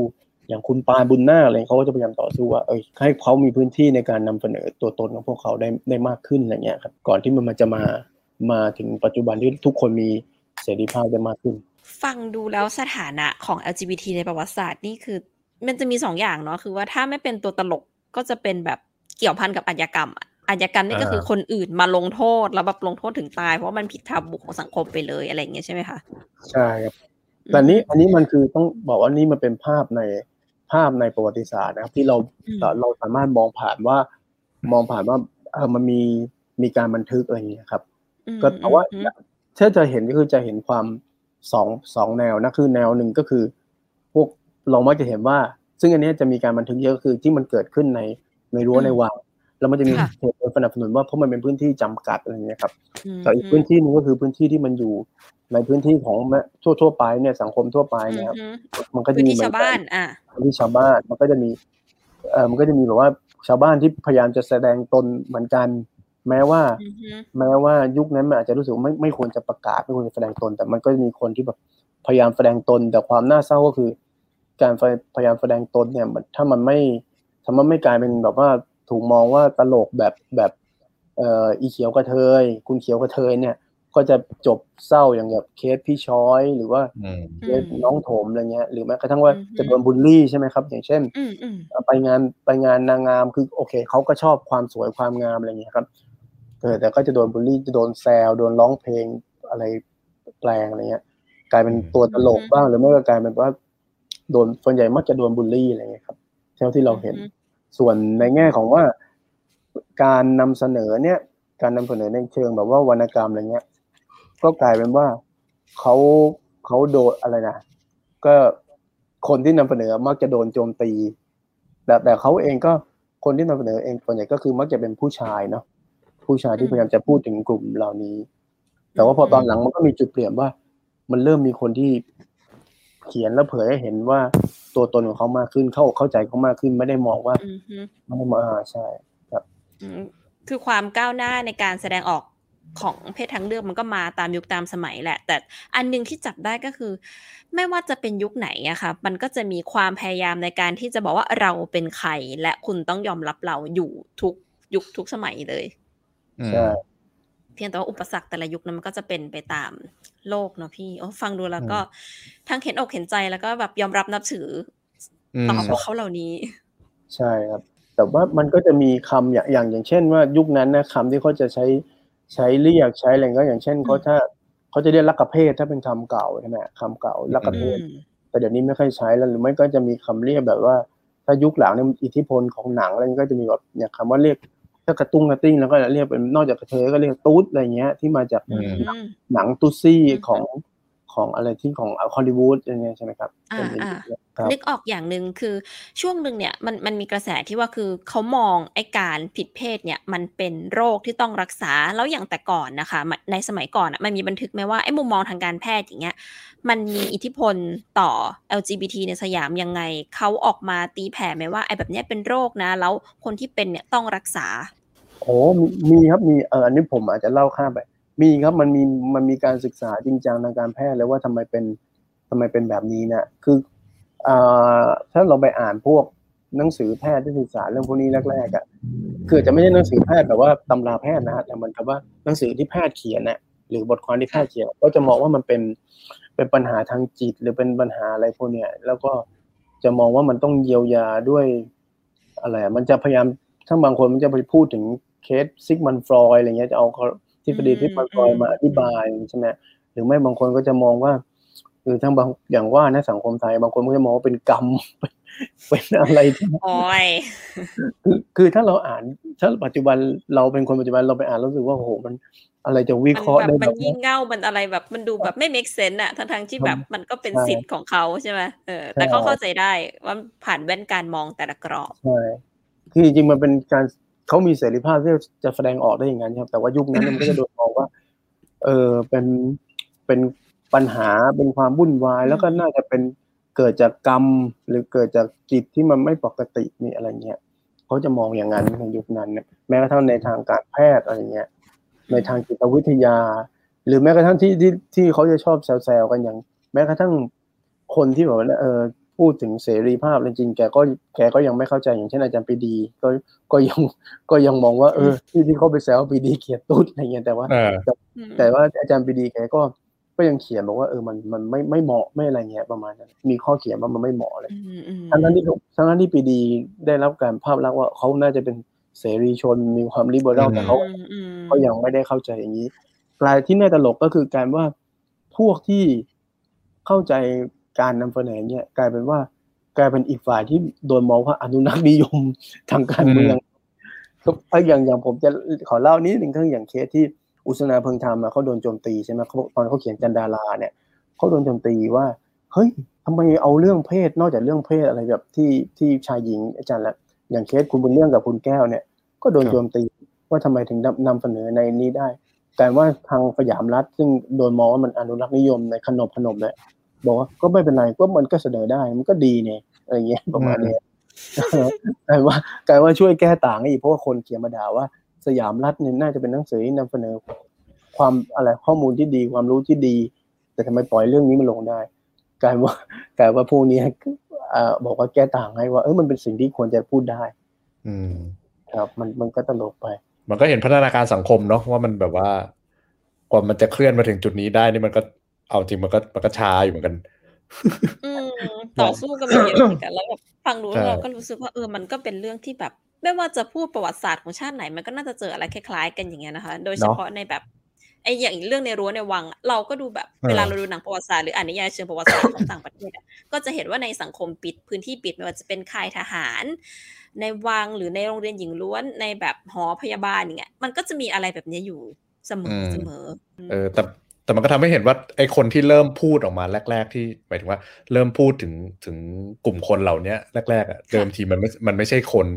อย่างคุณปานบุญนาคอะไรเขาก็จะพยายามต่อสู้ว่าเอ้ยให้เขามีพื้นที่ในการนำเสนอตัวตนของพวกเขาได้ได้มากขึ้นอะไรเงี้ยครับก่อนที่มันจะมามาถึงปัจจุบันที่ทุกคนมีเสรีภาพได้มากขึ้น ฟังดูแล้วสถานะของ LGBT ในประวัติศาสตร์นี่คือ มันจะมีสองอย่างเนาะคือว่าถ้าไม่เป็นตัวตลกก็จะเป็นแบบเกี่ยวพันกับอาชญากรรมอะ อาชญากรรมนี่ก็คือคนอื่นมาลงโทษแล้วแบบลงโทษถึงตาย เพราะว่ามันผิดทาบุของสังคมไปเลยอะไรอย่างเงี้ยใช่ไหมคะใช่ครับแต่นี้อันนี้มันคือต้องบอกว่านี่มันเป็นภาพในภาพในประวัติศาสตร์นะครับ ที่เราอืมเราสามารถมองผ่านว่ามองผ่านว่าเออมันมีมีการบันทึกอะไรอย่างเงี้ยครับอืมก็แต่ว่าอืมถ้าจะเห็นก็คือจะเห็นความสองสองแนวนะคือแนวหนึ่งก็คือ พวกเรามักจะเห็นว่า ซึ่งอันเนี้ยจะมีการบันทึกเยอะคือที่มันเกิดขึ้นในในรั้วในวัง แล้วมันจะมีค่ะเหตุผลสนับสนุนว่าเพราะมันเป็นพื้นที่จำกัดอะไรอย่างเงี้ยครับอืมแต่อีกพื้นที่หนึงก็คือพื้นที่ที่มันอยู่ในพื้นที่ของแม่ทั่วทั่วๆไปเนี่ยสังคมทั่วไปอืมเนี่ยครับอืมมันก็จะพื้นมีที่เหมือชานวกับ้านนอะพื้นที่ชาวบ้านมันก็จะมีเออมันก็จะมีแบบว่าชาวบ้านที่พยายามจะแสดงตนเหมือนกัน แม้ว่าอือฮึแม้ว่ายุคนั้นมันอาจจะรู้สึกว่าไม่ไม่ควรจะประกาศไม่ควรจะแสดงตน แต่มันก็จะมีคนที่แบบพยายามแสดงตน แต่ความน่าเศร้าก็คือ การพยายามแสดงตนเนี่ยมันถ้ามันไม่ถ้ามันไม่กลายเป็นแบบว่า ถูกมองว่าตลกแบบแบบเอ่ออีเขียวกระเทย คุณเขียวกระเทยเนี่ย ก็จะจบเศร้าอย่างแบบเคสพี่ช้อยหรือว่าอืมเคสน้องโถมอะไรเงี้ย หรือแม้กระทั่งว่าอือฮึจะโดนบูลลี่ใช่ไหมครับ อย่างเช่นอืมอืมไปงานไปงานนางงามคือโอเคเขาก็ชอบความสวยความงามอะไรเงี้ยครับเออแต่ก็จะโดนบูลลี่จะโดนแซวโดนร้องเพลงอะไรแปลงอะไรเงี้ย กลายเป็นตัวตลกบ้างหรือไม่ก็กลายเป็นว่าโดนส่วนใหญ่มักจะโดนบูลลี่อะไรเงี้ยครับเท่าที่เราเห็น ส่วนในแง่ของว่าการนำเสนอเนี่ยการนำเสนอในเชิงแบบว่าวรรณกรรมอะไรเงี้ย ก็กลายเป็นว่าเขาเขาโดนอะไรนะก็คนที่นำเสนอมักจะโดนโจมตี แต่แต่เขาเองก็คนที่นำเสนอเองส่วนใหญ่ก็คือมักจะเป็นผู้ชายเนาะผู้ชายที่พยายามจะพูดถึงกลุ่มเหล่านี้ แต่ว่าพอตอนหลังมันก็มีจุดเปลี่ยนว่า มันเริ่มมีคนที่ เขียนแล้วเผยให้เห็นว่าตัวตนของเขามากขึ้นเข้าเข้าใจเขามากขึ้นไม่ได้มองว่าอือฮึไม่ได้มาอ่าใช่อืมคือความก้าวหน้าในการแสดงออกของเพศทางเลือกมันก็มาตามยุคตามสมัยแหละ แต่อันหนึงที่จับได้ก็คือ ไม่ว่าจะเป็นยุคไหนอะค่ะมันก็จะมีความพยายามในการที่จะบอกว่าเราเป็นใคร และคุณต้องยอมรับเราอยู่ทุกยุคทุกสมัยเลยใช่ เพียงแต่ว่าอุปสรรคแต่ละยุคนั้นมันก็จะเป็นไปตามโลกเนาะพี่โอ้ฟังดูแล้วก็ทั้งเห็นอกเห็นใจแล้วก็แบบยอมรับนับถืออืมต่อพวกเขาเหล่านี้ ใช่ครับ แต่ว่ามันก็จะมีคำอย่างอย่างอย่างเช่นว่ายุคนั้นนะคำที่เขาจะใช้ใช้เรียกใช้อะไรก็อย่างเช่นเขาถ้าเขาจะเรียกลักกะเพศถ้าเป็นคำเก่าใช่ไหมคำเก่าลักกะเพอืศมแต่เดี๋ยวนี้ไม่ค่อยใช้แล้วหรือไม่ก็จะมีคำเรียกแบบว่า ถ้ายุคหลังเนี่ยอิทธิพลของหนังอะไรก็จะมีแบบอย่างคำว่าเรียก ถ้ากระตุ้งกระติ้งแล้วก็เรียกเป็นนอกจากกระเทยก็เรียกตูดอะไรเงี้ย ที่มาจากอืมอืมหนังตุซี่อืมของ ของอะไรที่ของฮอลลีวูดอะไรเงี้ยใช่ไหมครับอ่าเป็นอ่าครับนึกออกอย่างหนึ่งคือช่วงหนึ่งเนี่ยมันมันมีกระแสที่ว่าคือเขามองไอ้การผิดเพศเนี่ยมันเป็นโรคที่ต้องรักษาแล้วอย่างแต่ก่อนนะคะมันในสมัยก่อนอะมันมีบันทึกไหมว่าไอ้มุมมองทางการแพทย์อย่างเงี้ยมันมีอิทธิพลต่อ LGBT ในสยามยังไงเขาออกมาตีแผ่ไหมว่าไอ้แบบเนี้ยเป็นโรคนะ แล้วคนที่เป็นเนี่ยต้องรักษาโอ้มีมีครับมีเอออันนี้ผมอาจจะเล่าข้ามไป มีครับมันมีมันมีการศึกษาจริงจังทางการแพทย์เลยว่าทำไมเป็นทำไมเป็นแบบนี้นะคืออ่าถ้าเราไปอ่านพวกหนังสือแพทย์ที่ศึกษาเรื่องพวกนี้แรกๆอะคือจะไม่ใช่หนังสือแพทย์แบบว่าตำราแพทย์นะแต่มันกับว่าหนังสือที่แพทย์เขียนน่ะหรือบทความที่แพทย์เขียนก็จะมองว่ามันเป็นเป็นปัญหาทางจิต หรือเป็นปัญหาอะไรพวกเนี้ยแล้วก็จะมองว่ามันต้องเยียวยาด้วยอะไรอะมันจะพยายามถ้าบางคนมันจะไปพูดถึงเคสซิกมันด์ ฟรอยด์อะไรเงี้ยจะเอา ทฤษฎีอืมซิกมันด์ ฟรอยด์มาอธิบายใช่ไหมหรือไม่บางคนก็จะมองว่าคือทั้งบางอย่างว่านะสังคมไทย บางคนก็จะมองว่าเป็นกรรมเป็นอะไรที่โอ้ยคือคือถ้าเราอ่านถ้าปัจจุบันเราเป็นคนปัจจุบันเราไปอ่านแล้วรู้สึกว่าโอ้โหมันอะไรจะวิมันเคราะห์แบบได้มัแบนบยิ่งเง่ามันอะไรแบบมันดูแบบไม่ make sense อะทั้งทที่แบบมันก็เป็นใช่สิทธิ์ของเขาใช่ไหมเออแต่ใช่เขาเข้าใจได้ว่าผ่านแว่นการมองแต่ละกรอบใช่คือจริงๆมันเป็นการ เขามีเสรีภาพที่จะแสดงออกได้อย่างนั้นครับ แต่ว่ายุคนั้นมันก็จะโดนมองว่า เออเป็นเป็นปัญหาเป็นความวุ่นวาย แล้วก็น่าจะเป็นเกิดจากกรรม หรือเกิดจากจิตที่มันไม่ปกตินี่อะไรเงี้ยเขาจะมองอย่างนั้นในยุคนั้นแม้กระทั่งในทางการแพทย์อะไรเงี้ย ในทางจิตวิทยา หรือแม้กระทั่งที่ที่ที่เขาจะชอบแซวๆกันอย่าง แม้กระทั่งคนที่แบบว่าเออ พูดถึงเสรีภาพจริงๆแกก็แกก็ยังไม่เข้าใจอย่างเช่นอาจารย์ปรีดี ก็ก็ยังก็ยังมองว่าเออที่ที่เขาไปแซวปรีดีเขียนตุ๊ดอะไรเงี้ยแต่ว่าเออแต่ว่าอาจารย์ปรีดีแกก็ก็ยังเขียนบอกว่าเออมันมันไม่ไม่เหมาะไม่อะไรเงี้ยประมาณนั้นมีข้อเขียนว่ามันไม่เหมาะเลยอืมอืมทั้งนั้นที่เขาทั้งนั้นที่ปรีดีได้รับการภาพลักษณ์ว่าเขาน่าจะเป็นเสรีชนมีความริเบอรัลอืมแต่เขาอืมอืมก็ยังไม่ได้เข้าใจอย่างนี้กลายที่น่าตลกก็คือการว่าพวกที่เข้าใจ การนำเสนอเนี่ยกลายเป็นว่ากลายเป็นอีกฝ่ายที่โดนมองว่าอนุรักษ์นิยมทางการเมืองก็เอาอย่างอย่างผมจะขอเล่านิดหนึ่งทั้งอย่างเคสที่อุศนาเพิงธรรมอะเขาโดนโจมตีใช่ไหมเขาตอนเขาเขียนจันดาราเนี่ยเขาโดนโจมตีว่าเฮ้ยทำไมเอาเรื่องเพศนอกจากเรื่องเพศอะไรแบบที่ที่ชายหญิงอาจารย์ละอย่างเคสคุณบุญเรื่องกับคุณแก้วเนี่ย ก็โดนครับโจมตีว่าทำไมถึงนำนำเสนอในนี้ได้กลายว่าทางสยามรัฐซึ่งโดนมองว่ามันอนุรักษ์นิยมในขนบขนบเนี่ย บอกว่าก็ไม่เป็นไรก็มันก็เสนอได้มันก็ดีเนี่ยอะไรเงี้ยประมาณเนี้ยกลายว่ากลายว่าช่วยแก้ต่างให้อีกเพราะว่าคนเขียนมาด่าว่า สยามรัฐเนี่ยน่าจะเป็นหนังสือที่นำเสนอความอะไรข้อมูลที่ดีความรู้ที่ดี แต่ทำไมปล่อยเรื่องนี้มันลงได้กลายว่ากลายว่าพวกนี้อ่าบอกว่าแก้ต่างให้ว่าเออมันเป็นสิ่งที่ควรจะพูดได้ อืม ครับ มันมันก็ตลกไป มันก็เห็นพัฒนาการสังคมเนาะว่ามันแบบว่ากว่ามันจะเคลื่อนมาถึงจุดนี้ได้นี่มันก็ เอาจริงมันก็มันก็ช้าอยู่เหมือนกันอืมต่อสู้กันมาเยอะเหมือนกันแล้วแบบฟังดูใช่เราก็รู้สึกว่าเออมันก็เป็นเรื่องที่แบบ ไม่ว่าจะพูดประวัติศาสตร์ของชาติไหน มันก็น่าจะเจออะไรคล้ายๆ กันอย่างเงี้ยนะคะ โดยเฉพาะในแบบไอ้อย่างเรื่องในรั้วในวังอะเราก็ดูแบบเวลาเราดูหนังประวัติศาสตร์หรืออ่านนิยายเชิงประวัติศาสตร์ของต่างประเทศอะก็จะเห็นว่าในสังคมปิดพื้นที่ปิดไม่ว่าจะเป็นค่ายทหาร ในวังหรือในโรงเรียนหญิงล้วนในแบบหอพยาบาลอย่างเงี้ยมันก็จะมีอะไรแบบนี้อยู่เสมอมเสมอ เออแต่ แต่มันก็ทำให้เห็นว่าไอ้คนที่เริ่มพูดออกมาแรก ๆ ที่หมายถึงว่า เริ่มพูดถึงถึงกลุ่มคนเหล่าเนี้ยแรกๆอะเดิมทีมันไม่มันไม่ใช่คน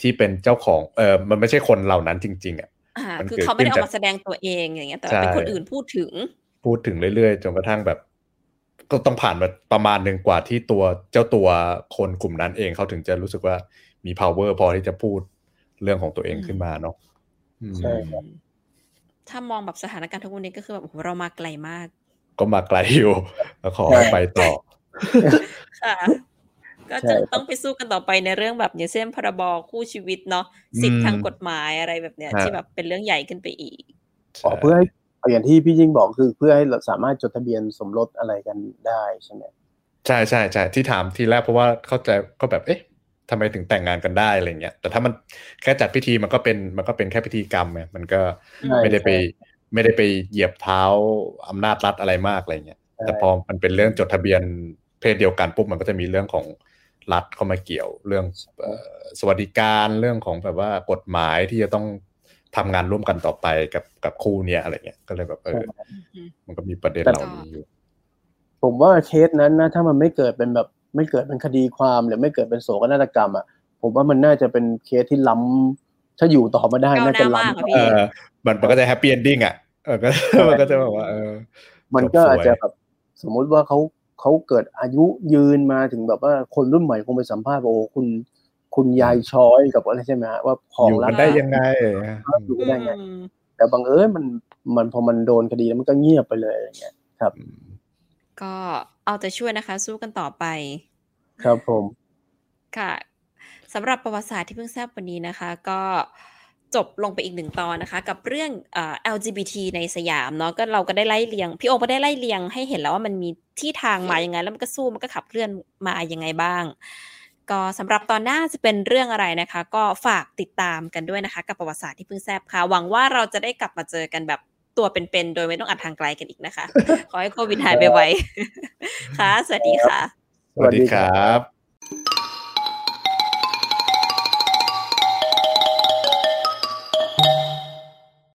ที่เป็นเจ้าของเออมันไม่ใช่คนเหล่านั้นจริง ๆอะอ่ามันคือเกิดเขาไม่ได้ขึ้เอานจากมาแสดงตัวเองอย่างเงี้ย แต่ว่าเป็นใช่คนอื่นพูดถึง พูดถึงเรื่อยๆจนกระทั่งแบบ ก็ต้องผ่านมาประมาณหนึ่งกว่าที่ตัวเจ้าตัวคนกลุ่มนั้นเองเขาถึงจะรู้สึกว่ามี power พอที่จะพูดเรื่องของตัวเองอืมขึ้นมาเนาะอืมใช่ครับ ถ้ามองแบบสถานการณ์ทุกวันนี้ก็คือแบบโอ้โหเรามาไกลมาก ก็มาไกลอยู่แล้วขอให้ไปต่อค่ะก็ใช่จะครับต้องไปสู้กันต่อไปในเรื่องแบบอย่างเช่นพรบคู่ชีวิตเนาะสิทธิทางกฎหมายอะไรแบบเนี้ยฮะที่แบบเป็นเรื่องใหญ่ขึ้นไปอีกอ๋อเพื่อให้อย่างที่พี่ยิ่งบอกคือเพื่อให้เราสามารถจดทะเบียนสมรสอะไรกันได้ใช่ไหมใช่ใช่ใช่ที่ถามทีแรกเพราะว่าเข้าใจก็แบบเอ๊ะ ทำไมถึงแต่งงานกันได้อะไรเงี้ย แต่ถ้ามันแค่จัดพิธีมันก็เป็นมันก็เป็นแค่พิธีกรรมไงมันก็ใช่ไม่ได้ไปใช่ไม่ได้ไปเหยียบเท้าอำนาจรัฐอะไรมากอะไรเงี้ยใช่แต่พอมันเป็นเรื่องจดทะเบียนเพศเดียวกันปุ๊บมันก็จะมีเรื่องของรัฐเข้ามาเกี่ยวเรื่องเอ่อสวัสดิการเรื่องของแบบว่ากฎหมายที่จะต้องทำงานร่วมกันต่อไปกับกับคู่เนี้ยอะไรเงี้ย ก็เลยแบบเออ มันก็มีประเด็นแต่เหล่านี้อยู่ ผมว่าเคสนั้นนะถ้ามันไม่เกิดเป็นแบบ ไม่เกิดเป็นคดีความหรือไม่เกิดเป็นโศกนาฏกรรมอะผมว่ามันน่าจะเป็นเคสที่ล้ำถ้าอยู่ต่อมาได้ก้าวน่าจะหน้ามากล้ำอะพี่เออมันมันก็จะ happy ending อะเออก็มันก็จะแบบว่าเออ มันก็จบสวยอาจจะแบบสมมุติว่าเขาเขาเกิดอายุยืนมาถึงแบบว่าคนรุ่นใหม่คงไปสัมภาษณ์ว่าโอ้คุณคุณยายช้อยกับอะไรใช่ไหมฮะว่าเขาอยู่รักันได้ยังไงอยู่กันได้ไงอืมแต่บังเอิญมันมันพอมันโดนคดีแล้วมันก็เงียบไปเลยอะไรเงี้ยครับ ก็เอาใจช่วยนะคะ สู้กันต่อไป ครับผม ค่ะสำหรับประวัติศาสตร์ที่เพิ่งทราบวันนี้นะคะ ก็จบลงไปอีกหนึ่งตอนนะคะ กับเรื่องเอ่อ LGBT ในสยามเนาะก็เราก็ได้ไล่เรียง พี่โอก็ได้ไล่เรียงให้เห็นแล้วว่ามันมีที่ทางมายังไง แล้วมันก็สู้มันก็ขับเคลื่อนมายังไงบ้าง ก็สำหรับตอนหน้าจะเป็นเรื่องอะไรนะคะ ก็ฝากติดตามกันด้วยนะคะ กับประวัติศาสตร์ที่เพิ่งแซบค่ะ หวังว่าเราจะได้กลับมาเจอกันแบบ ตัวเป็นๆโดยไม่ต้องอัดทางไกลกันอีกนะคะ ขอให้โควิดหายไปไวค่ะ สวัสดีค่ะ สวัสดีครับ